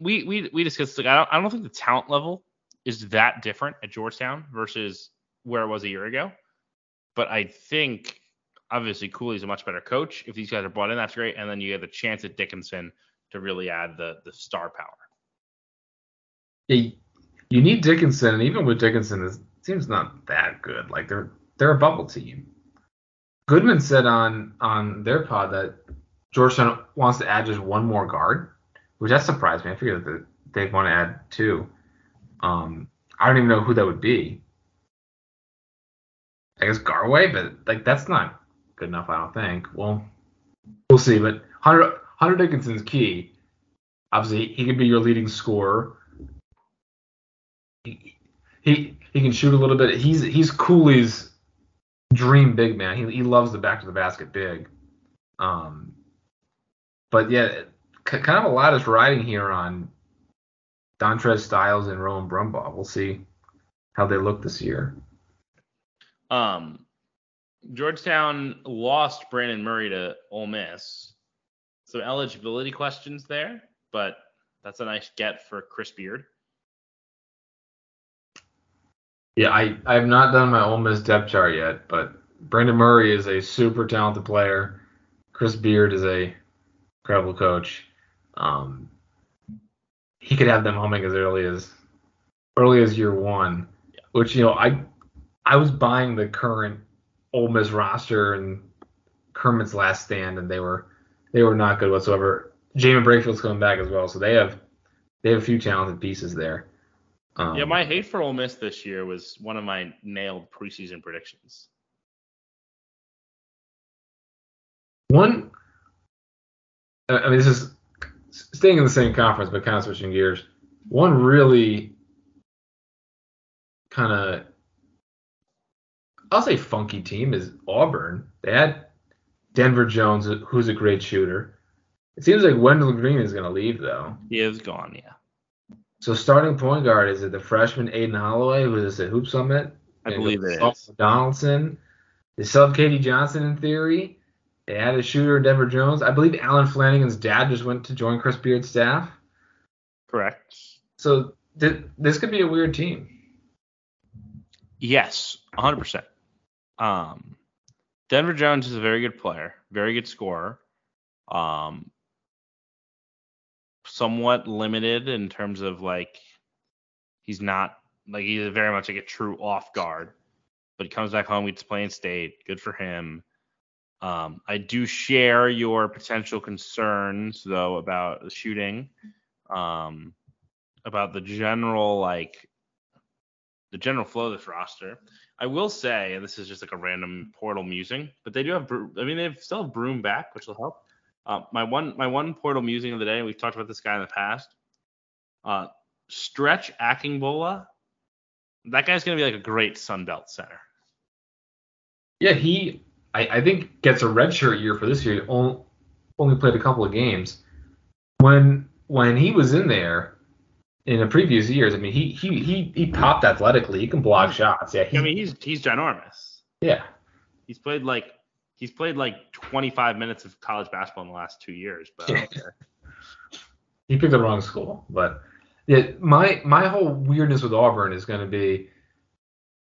S1: we we we discussed like I don't I don't think the talent level is that different at Georgetown versus where it was a year ago. But I think obviously Cooley's a much better coach. If these guys are brought in, that's great. And then you have the chance at Dickinson to really add the the star power.
S2: Yeah, you need Dickinson, and even with Dickinson, it seems not that good. Like they're they're a bubble team. Goodman said on on their pod that Georgetown wants to add just one more guard which that surprised me. I figured that they'd want to add two. Um, I don't even know who that would be. I guess Garwey, but like that's not good enough. I don't think. Well, we'll see. But Hunter Hunter Dickinson's key. Obviously, he could be your leading scorer. He, he he can shoot a little bit. He's he's Cooley's dream big man. He he loves the back to the basket big. Um, but yeah, kind of a lot is riding here on Dontrez Styles and Rowan Brumbaugh. We'll see how they look this year.
S1: Um, Georgetown lost Brandon Murray to Ole Miss. Some eligibility questions there, but that's a nice get for Chris Beard.
S2: Yeah, I, I have not done my Ole Miss depth chart yet, but Brandon Murray is a super talented player. Chris Beard is a incredible coach. Um, he could have them humming as early as early as year one,
S1: Yeah.
S2: which you know I I was buying the current Ole Miss roster and Kermit's last stand, and they were they were not good whatsoever. Jaemyn Brakefield's coming back as well, so they have they have a few talented pieces there. Um,
S1: Yeah, my hate for Ole Miss this year was one of my nailed preseason predictions.
S2: One, I mean, this is staying in the same conference, but kind of switching gears. One really kind of, I'll say funky team is Auburn. They had Denver Jones, who's a great shooter. It seems like Wendell Green is going to leave, though.
S1: He is gone, yeah.
S2: So starting point guard, is it the freshman Aden Holloway, who is at Hoop Summit?
S1: I believe it
S2: Donaldson. They sub K.D. Johnson in theory. They had a shooter, Denver Jones. I believe Allen Flanigan's dad just went to join Chris Beard's staff.
S1: Correct.
S2: So th- this could be a weird team.
S1: Yes, 100%. Um, Denver Jones is a very good player, very good scorer. Um, somewhat limited in terms of like he's not like he's very much like a true off guard, but he comes back home, gets to play in state. Good for him. Um, I do share your potential concerns though about the shooting, um, about the general like the general flow of this roster. I will say, and this is just like a random portal musing, but they do have. I mean, they still have Broome back, which will help. Uh, my one, my one portal musing of the day. We've talked about this guy in the past. Uh, Stretch Akingbola. That guy's gonna be like a great Sun Belt center.
S2: Yeah, he I, I think gets a redshirt year for this year. Only, only played a couple of games. When when he was in there in the previous years, I mean, he he he he popped athletically. He can block shots. Yeah, he,
S1: I mean, he's he's ginormous.
S2: yeah.
S1: He's played like he's played like 25 minutes of college basketball in the last two years. But I don't care.
S2: he picked the wrong school. But yeah, my my whole weirdness with Auburn is going to be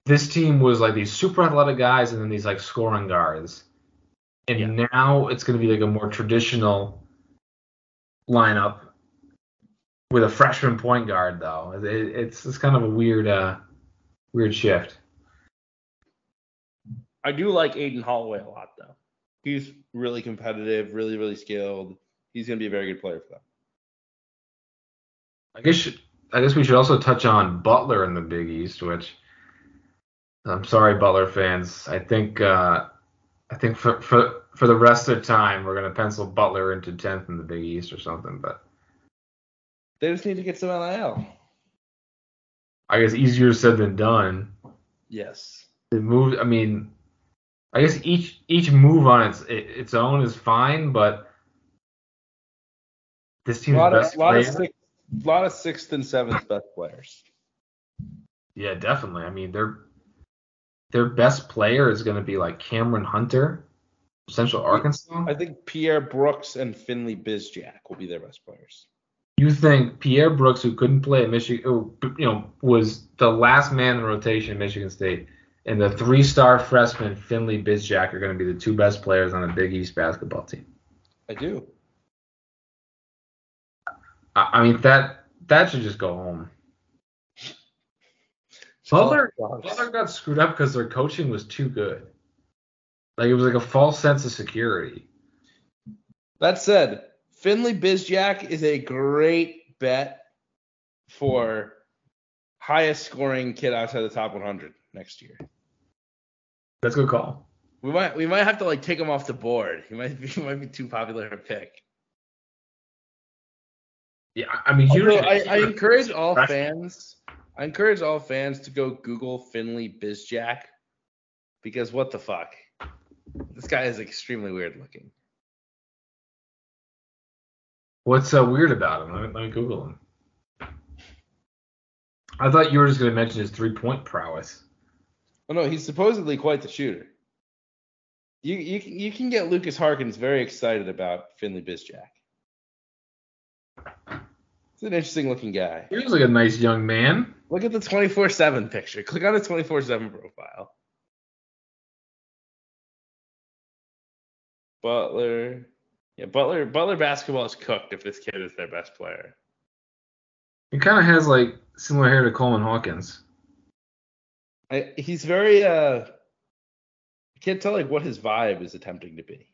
S2: this team was like these super athletic guys and then these like scoring guards, and
S1: Yeah.
S2: now it's going to be like a more traditional lineup with a freshman point guard though. It, it's it's kind of a weird uh weird shift.
S1: I do like Aden Holloway a lot though. He's really competitive, really really skilled. He's gonna be a very good player for them.
S2: I guess I guess we should also touch on Butler in the Big East, which I'm sorry, Butler fans. I think uh, I think for, for for the rest of the time we're gonna pencil Butler into 10th in the Big East or something. But
S1: They just need to get some NIL.
S2: I guess easier said than done.
S1: Yes.
S2: The move. I mean, I guess each each move on its its own is fine, but this
S1: A
S2: team's
S1: of,
S2: best
S1: lot, of six, lot of sixth and seventh best players.
S2: Yeah, definitely. I mean, their their best player is going to be like Cameron Hunter, Central Arkansas.
S1: I think Pierre Brooks and Finley Bizjack will be their best players.
S2: You think Pierre Brooks, who couldn't play at Michigan, or, you know, was the last man in the rotation at Michigan State, and the three-star freshman Finley Bizjack are going to be the two best players on a Big East basketball team?
S1: I do.
S2: I, I mean, that that should just go home. Butler, oh, Butler got screwed up because their coaching was too good. Like it was like a false sense of security.
S1: That said, Finley Bizjack is a great bet for highest scoring kid outside the top 100 next year.
S2: That's a good call.
S1: We might we might have to like take him off the board. He might be he might be too popular to pick.
S2: Yeah, I mean,
S1: Although I, I encourage all fans. I encourage all fans to go Google Finley Bizjack because what the fuck, this guy is extremely weird looking.
S2: What's so weird about him? Let me, let me Google him. I thought you were just going to mention his three-point prowess.
S1: Oh no, he's supposedly quite the shooter. You you can- you can get Lucas Harkins very excited about Finley Bizjack. He's an interesting looking guy.
S2: He looks like a nice young man.
S1: Look at the 24/7 picture. Click on the 24/7 profile. Butler. Yeah, Butler. Butler basketball is cooked if this kid is their best player.
S2: He kind of has like similar hair to Coleman Hawkins.
S1: I, he's very. uh I can't tell like what his vibe is attempting to be.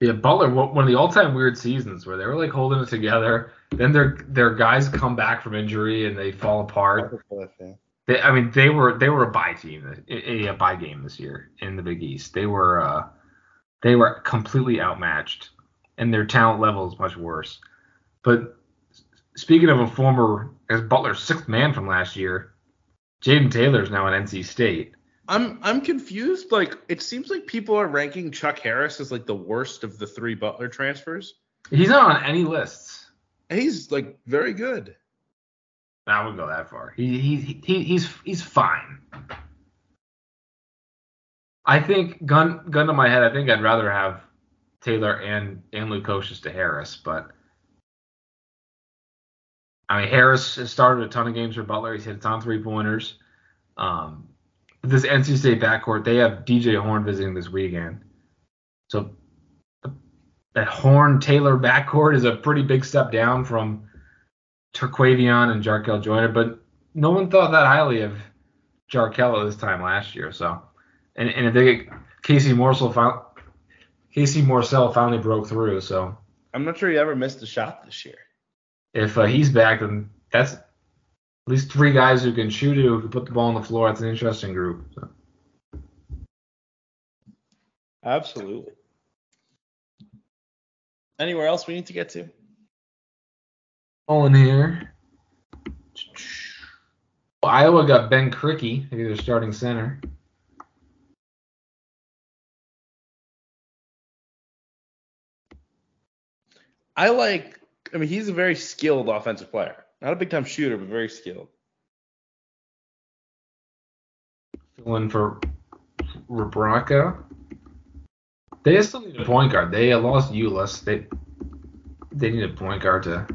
S2: Yeah, Butler, one of the all-time weird seasons where they were like holding it together. Then their their guys come back from injury and they fall apart. They, I mean, they were they were a bye team, a, a bye game this year in the Big East. They were uh, they were completely outmatched, and their talent level is much worse. But speaking of a former as Butler's sixth man from last year, Jaden Taylor is now at NC State.
S1: I'm I'm confused. Like it seems like people are ranking Chuck Harris as like the worst of the three Butler transfers.
S2: He's not on any lists.
S1: he's like very good.
S2: I wouldn't go that far. He, he, he he's he's fine. I think gun gun to my head, I think I'd rather have Taylor and and Lukosius to Harris, but I mean Harris has started a ton of games for Butler. He's hit a ton of three pointers. Um, this NC State backcourt, they have DJ Horn visiting this weekend. So that Horn Taylor backcourt is a pretty big step down from Terquavion and Jarkel Joiner, but no one thought that highly of Jarkel at this time last year. So, and, and if they get Casey Morsell found Casey Morsell finally broke through. So
S1: I'm not sure he ever missed a shot this year.
S2: If uh, he's back, then that's at least three guys who can shoot it, who can put the ball on the floor. That's an interesting group. So.
S1: Absolutely. Anywhere else we need to get to?
S2: All in here. Iowa got Ben Krikke, maybe their starting center.
S1: I like. I mean, he's a very skilled offensive player. Not a big time shooter, but very skilled.
S2: Filling for Rebraca. They still need a point guard. They lost Ulis. They they need a point guard to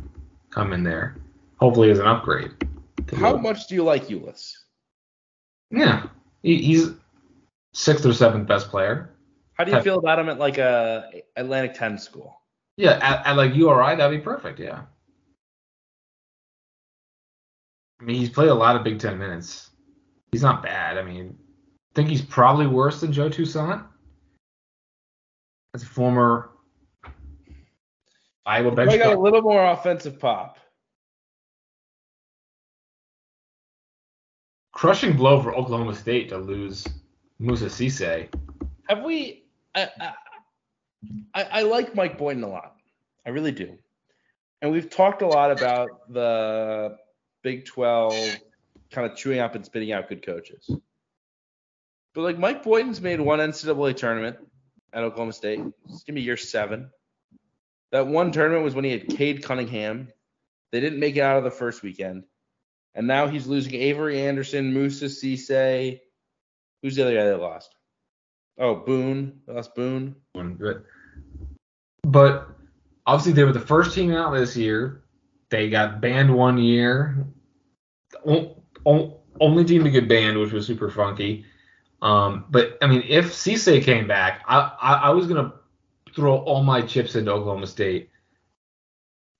S2: come in there. Hopefully, as an upgrade.
S1: How much do you like Ulis?
S2: Yeah, he, he's sixth or seventh best player.
S1: How do you Have, feel about him at like a Atlantic 10 school?
S2: Yeah, at, at like URI, that'd be perfect. Yeah. I mean, he's played a lot of Big Ten minutes. He's not bad. I mean, I think he's probably worse than Joe Toussaint. As a former Iowa bench.
S1: I got a little more offensive pop.
S2: Crushing blow for Oklahoma State to lose Musa Cisse.
S1: Have we? I, I, I like Mike Boynton a lot. I really do. And we've talked a lot about the Big 12 kind of chewing up and spitting out good coaches. But like Mike Boynton's made one NCAA tournament at Oklahoma State. It's gonna be year seven. That one tournament was when he had Cade Cunningham. They didn't make it out of the first weekend. And now he's losing Avery Anderson, Musa Cisse. Who's the other guy that lost? Oh, Boone. They lost Boone.
S2: But obviously they were the first team out this year. They got banned one year. Only team to get banned, which was super funky. Um, but I mean, if Cisse came back, I, I, I was gonna throw all my chips into Oklahoma State.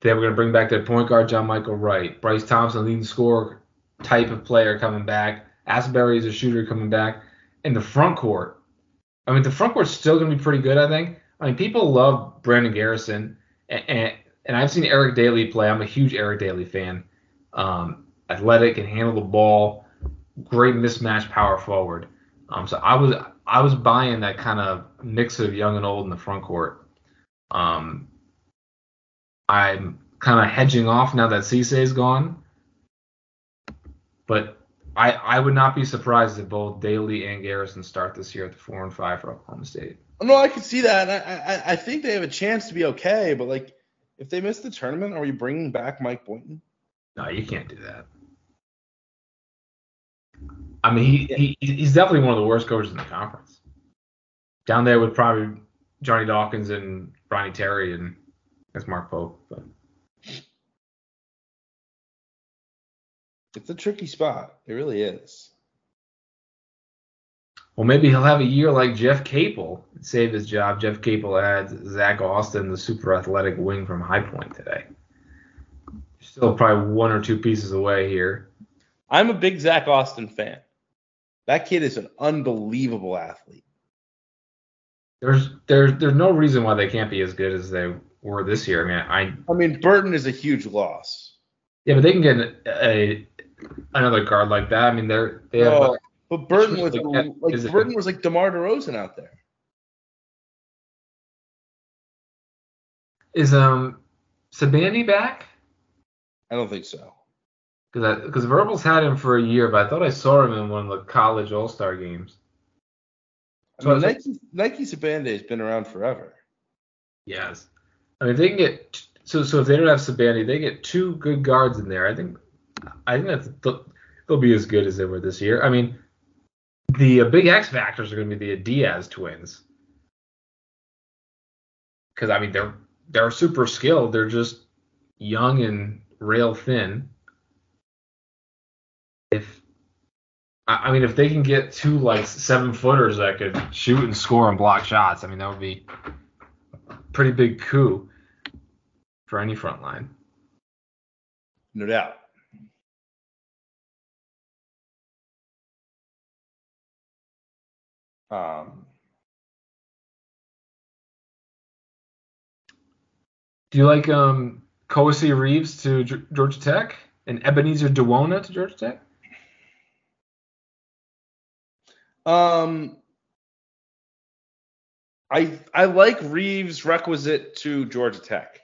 S2: They were gonna bring back their point guard John Michael Wright, Bryce Thompson, leading scorer type of player coming back. Asbury is a shooter coming back. In the front court, I mean, the front court's still gonna be pretty good. I think. I mean, people love Brandon Garrison, and, and and I've seen Eric Dailey play. I'm a huge Eric Dailey fan. Um, athletic and handle the ball, great mismatch power forward. Um, so I was I was buying that kind of mix of young and old in the front court. Um, I'm kind of hedging off now that Cisse is gone, but I I would not be surprised if both Dailey and Garrison start this year at the four and five for Oklahoma State.
S1: No, I can see that. I, I I think they have a chance to be okay, but like if they miss the tournament, are you bringing back Mike Boynton?
S2: No, you can't do that. I mean, he, he he's definitely one of the worst coaches in the conference. Down there with probably Johnny Dawkins and Ronnie Terry and that's Mark Pope. But.
S1: It's a tricky spot. It really is.
S2: Well, maybe he'll have a year like Jeff Capel, save his job. Jeff Capel adds Zack Austin, the super athletic wing from High Point today. Still probably one or two pieces away here.
S1: I'm a big Zack Austin fan. That kid is an unbelievable athlete.
S2: There's there's there's no reason why they can't be as good as they were this year. I mean,
S1: I I mean Burton is a huge loss.
S2: yeah, but they can get a, a another guard like that. I mean, they're they have oh,
S1: No, but Burton was
S2: Like,
S1: like,
S2: that-
S1: Burton was like DeMar DeRozan out there.
S2: is um Sibande back?
S1: I don't think so.
S2: Because because Verbals had him for a year, but I thought I saw him in one of the college All Star games.
S1: I
S2: So
S1: mean,
S2: is it-
S1: Nike Nike Sibande has been around forever.
S2: Yes. I mean, if they can get so so if they don't have Sibande, they get two good guards in there. I think I think that's they'll, they'll be as good as they were this year. I mean, the uh, big X factors are going to be the Diaz twins. Because I mean, they're they're super skilled. They're just young and rail thin. If I I mean, if they can get two like seven footers that could shoot and score and block shots, I mean, that would be pretty big coup for any front line.
S1: No doubt. Um,
S2: Do you like um Kowacie Reeves to G- Georgia Tech and Ebenezer Dowuona to Georgia Tech?
S1: um, I I like Reeves' requisite to Georgia Tech.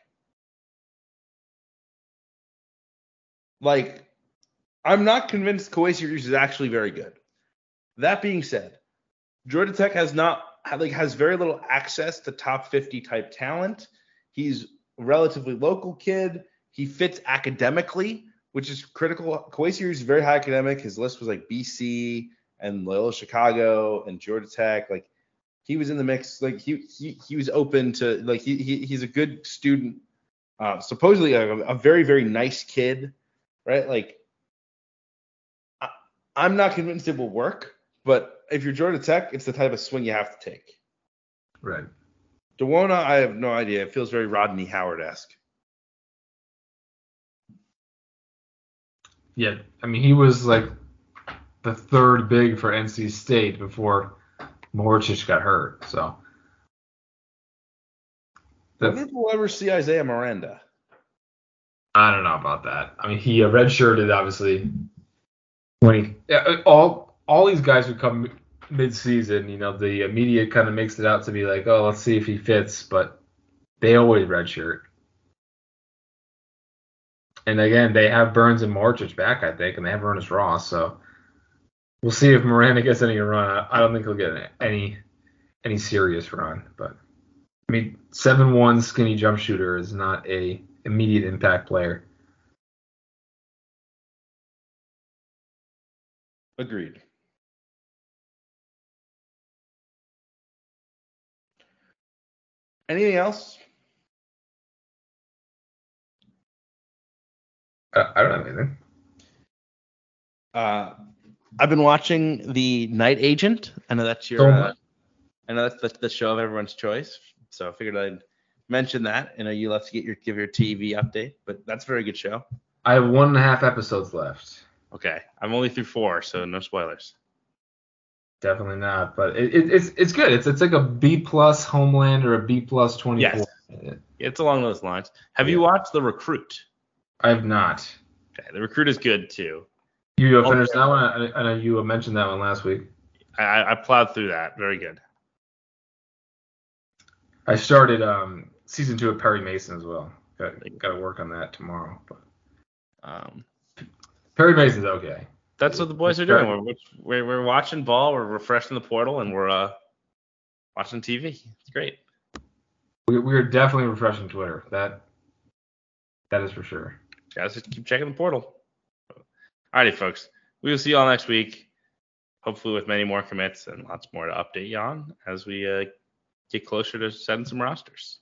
S1: Like, I'm not convinced Kowacie Reeves is actually very good. That being said, Georgia Tech has not like has very little access to top 50 type talent. He's a relatively local kid. He fits academically, which is critical. Reeves is very high academic. His list was like BC and Loyola Chicago and Georgia Tech. Like he was in the mix. Like he he, he was open to like he, he he's a good student. Uh, supposedly a, a very very nice kid, right? Like I, I'm not convinced it will work, but if you're Georgia Tech, it's the type of swing you have to take.
S2: Right.
S1: Dowuona, I have no idea. It feels very Rodney Howard esque.
S2: Yeah, I mean he was like the third big for NC State before Mahorcic got hurt. So the,
S1: we'll ever see Isaiah Miranda.
S2: I don't know about that. I mean he redshirted obviously when he all all these guys who come mid-season, you know, the media kind of makes it out to be like, oh, let's see if he fits, but they always redshirt. And again, they have Burns and Mahorcic back, I think, and they have Ernest Ross. So we'll see if Miranda gets any run. I- I don't think he'll get any any serious run, but I mean, seven one skinny jump shooter is not a immediate impact player.
S1: Agreed. Anything else?
S2: I, I don't have anything.
S1: Uh, I've been watching The Night Agent. I know that's your. Uh. I know that's the, the show of everyone's choice. So I figured I'd mention that. I know you love to get your give your TV update, but that's a very good show.
S2: I have one and a half episodes left.
S1: Okay, I'm only through four, so no spoilers.
S2: Definitely not, but it, it, it's it's good. It's it's like a B plus Homeland or a B plus twenty four.
S1: Yes. It's along those lines. Have you watched The Recruit?
S2: I have not.
S1: Okay, The Recruit is good too.
S2: You
S1: Oh,
S2: finished
S1: yeah.
S2: that one. I, I know you mentioned that one last week.
S1: I- I, I plowed through that. Very good.
S2: I started um season two of Perry Mason as well. Got got to work on that tomorrow. But
S1: Um,
S2: Perry Mason's okay.
S1: That's what the boys are doing. We're, we're we're watching ball. We're refreshing the portal, and we're uh watching TV. It's great.
S2: We we are definitely refreshing Twitter. That that is for sure.
S1: Guys, just keep checking the portal. Alrighty, folks. We will see you all next week. Hopefully, with many more commits and lots more to update you on as we uh, get closer to setting some rosters.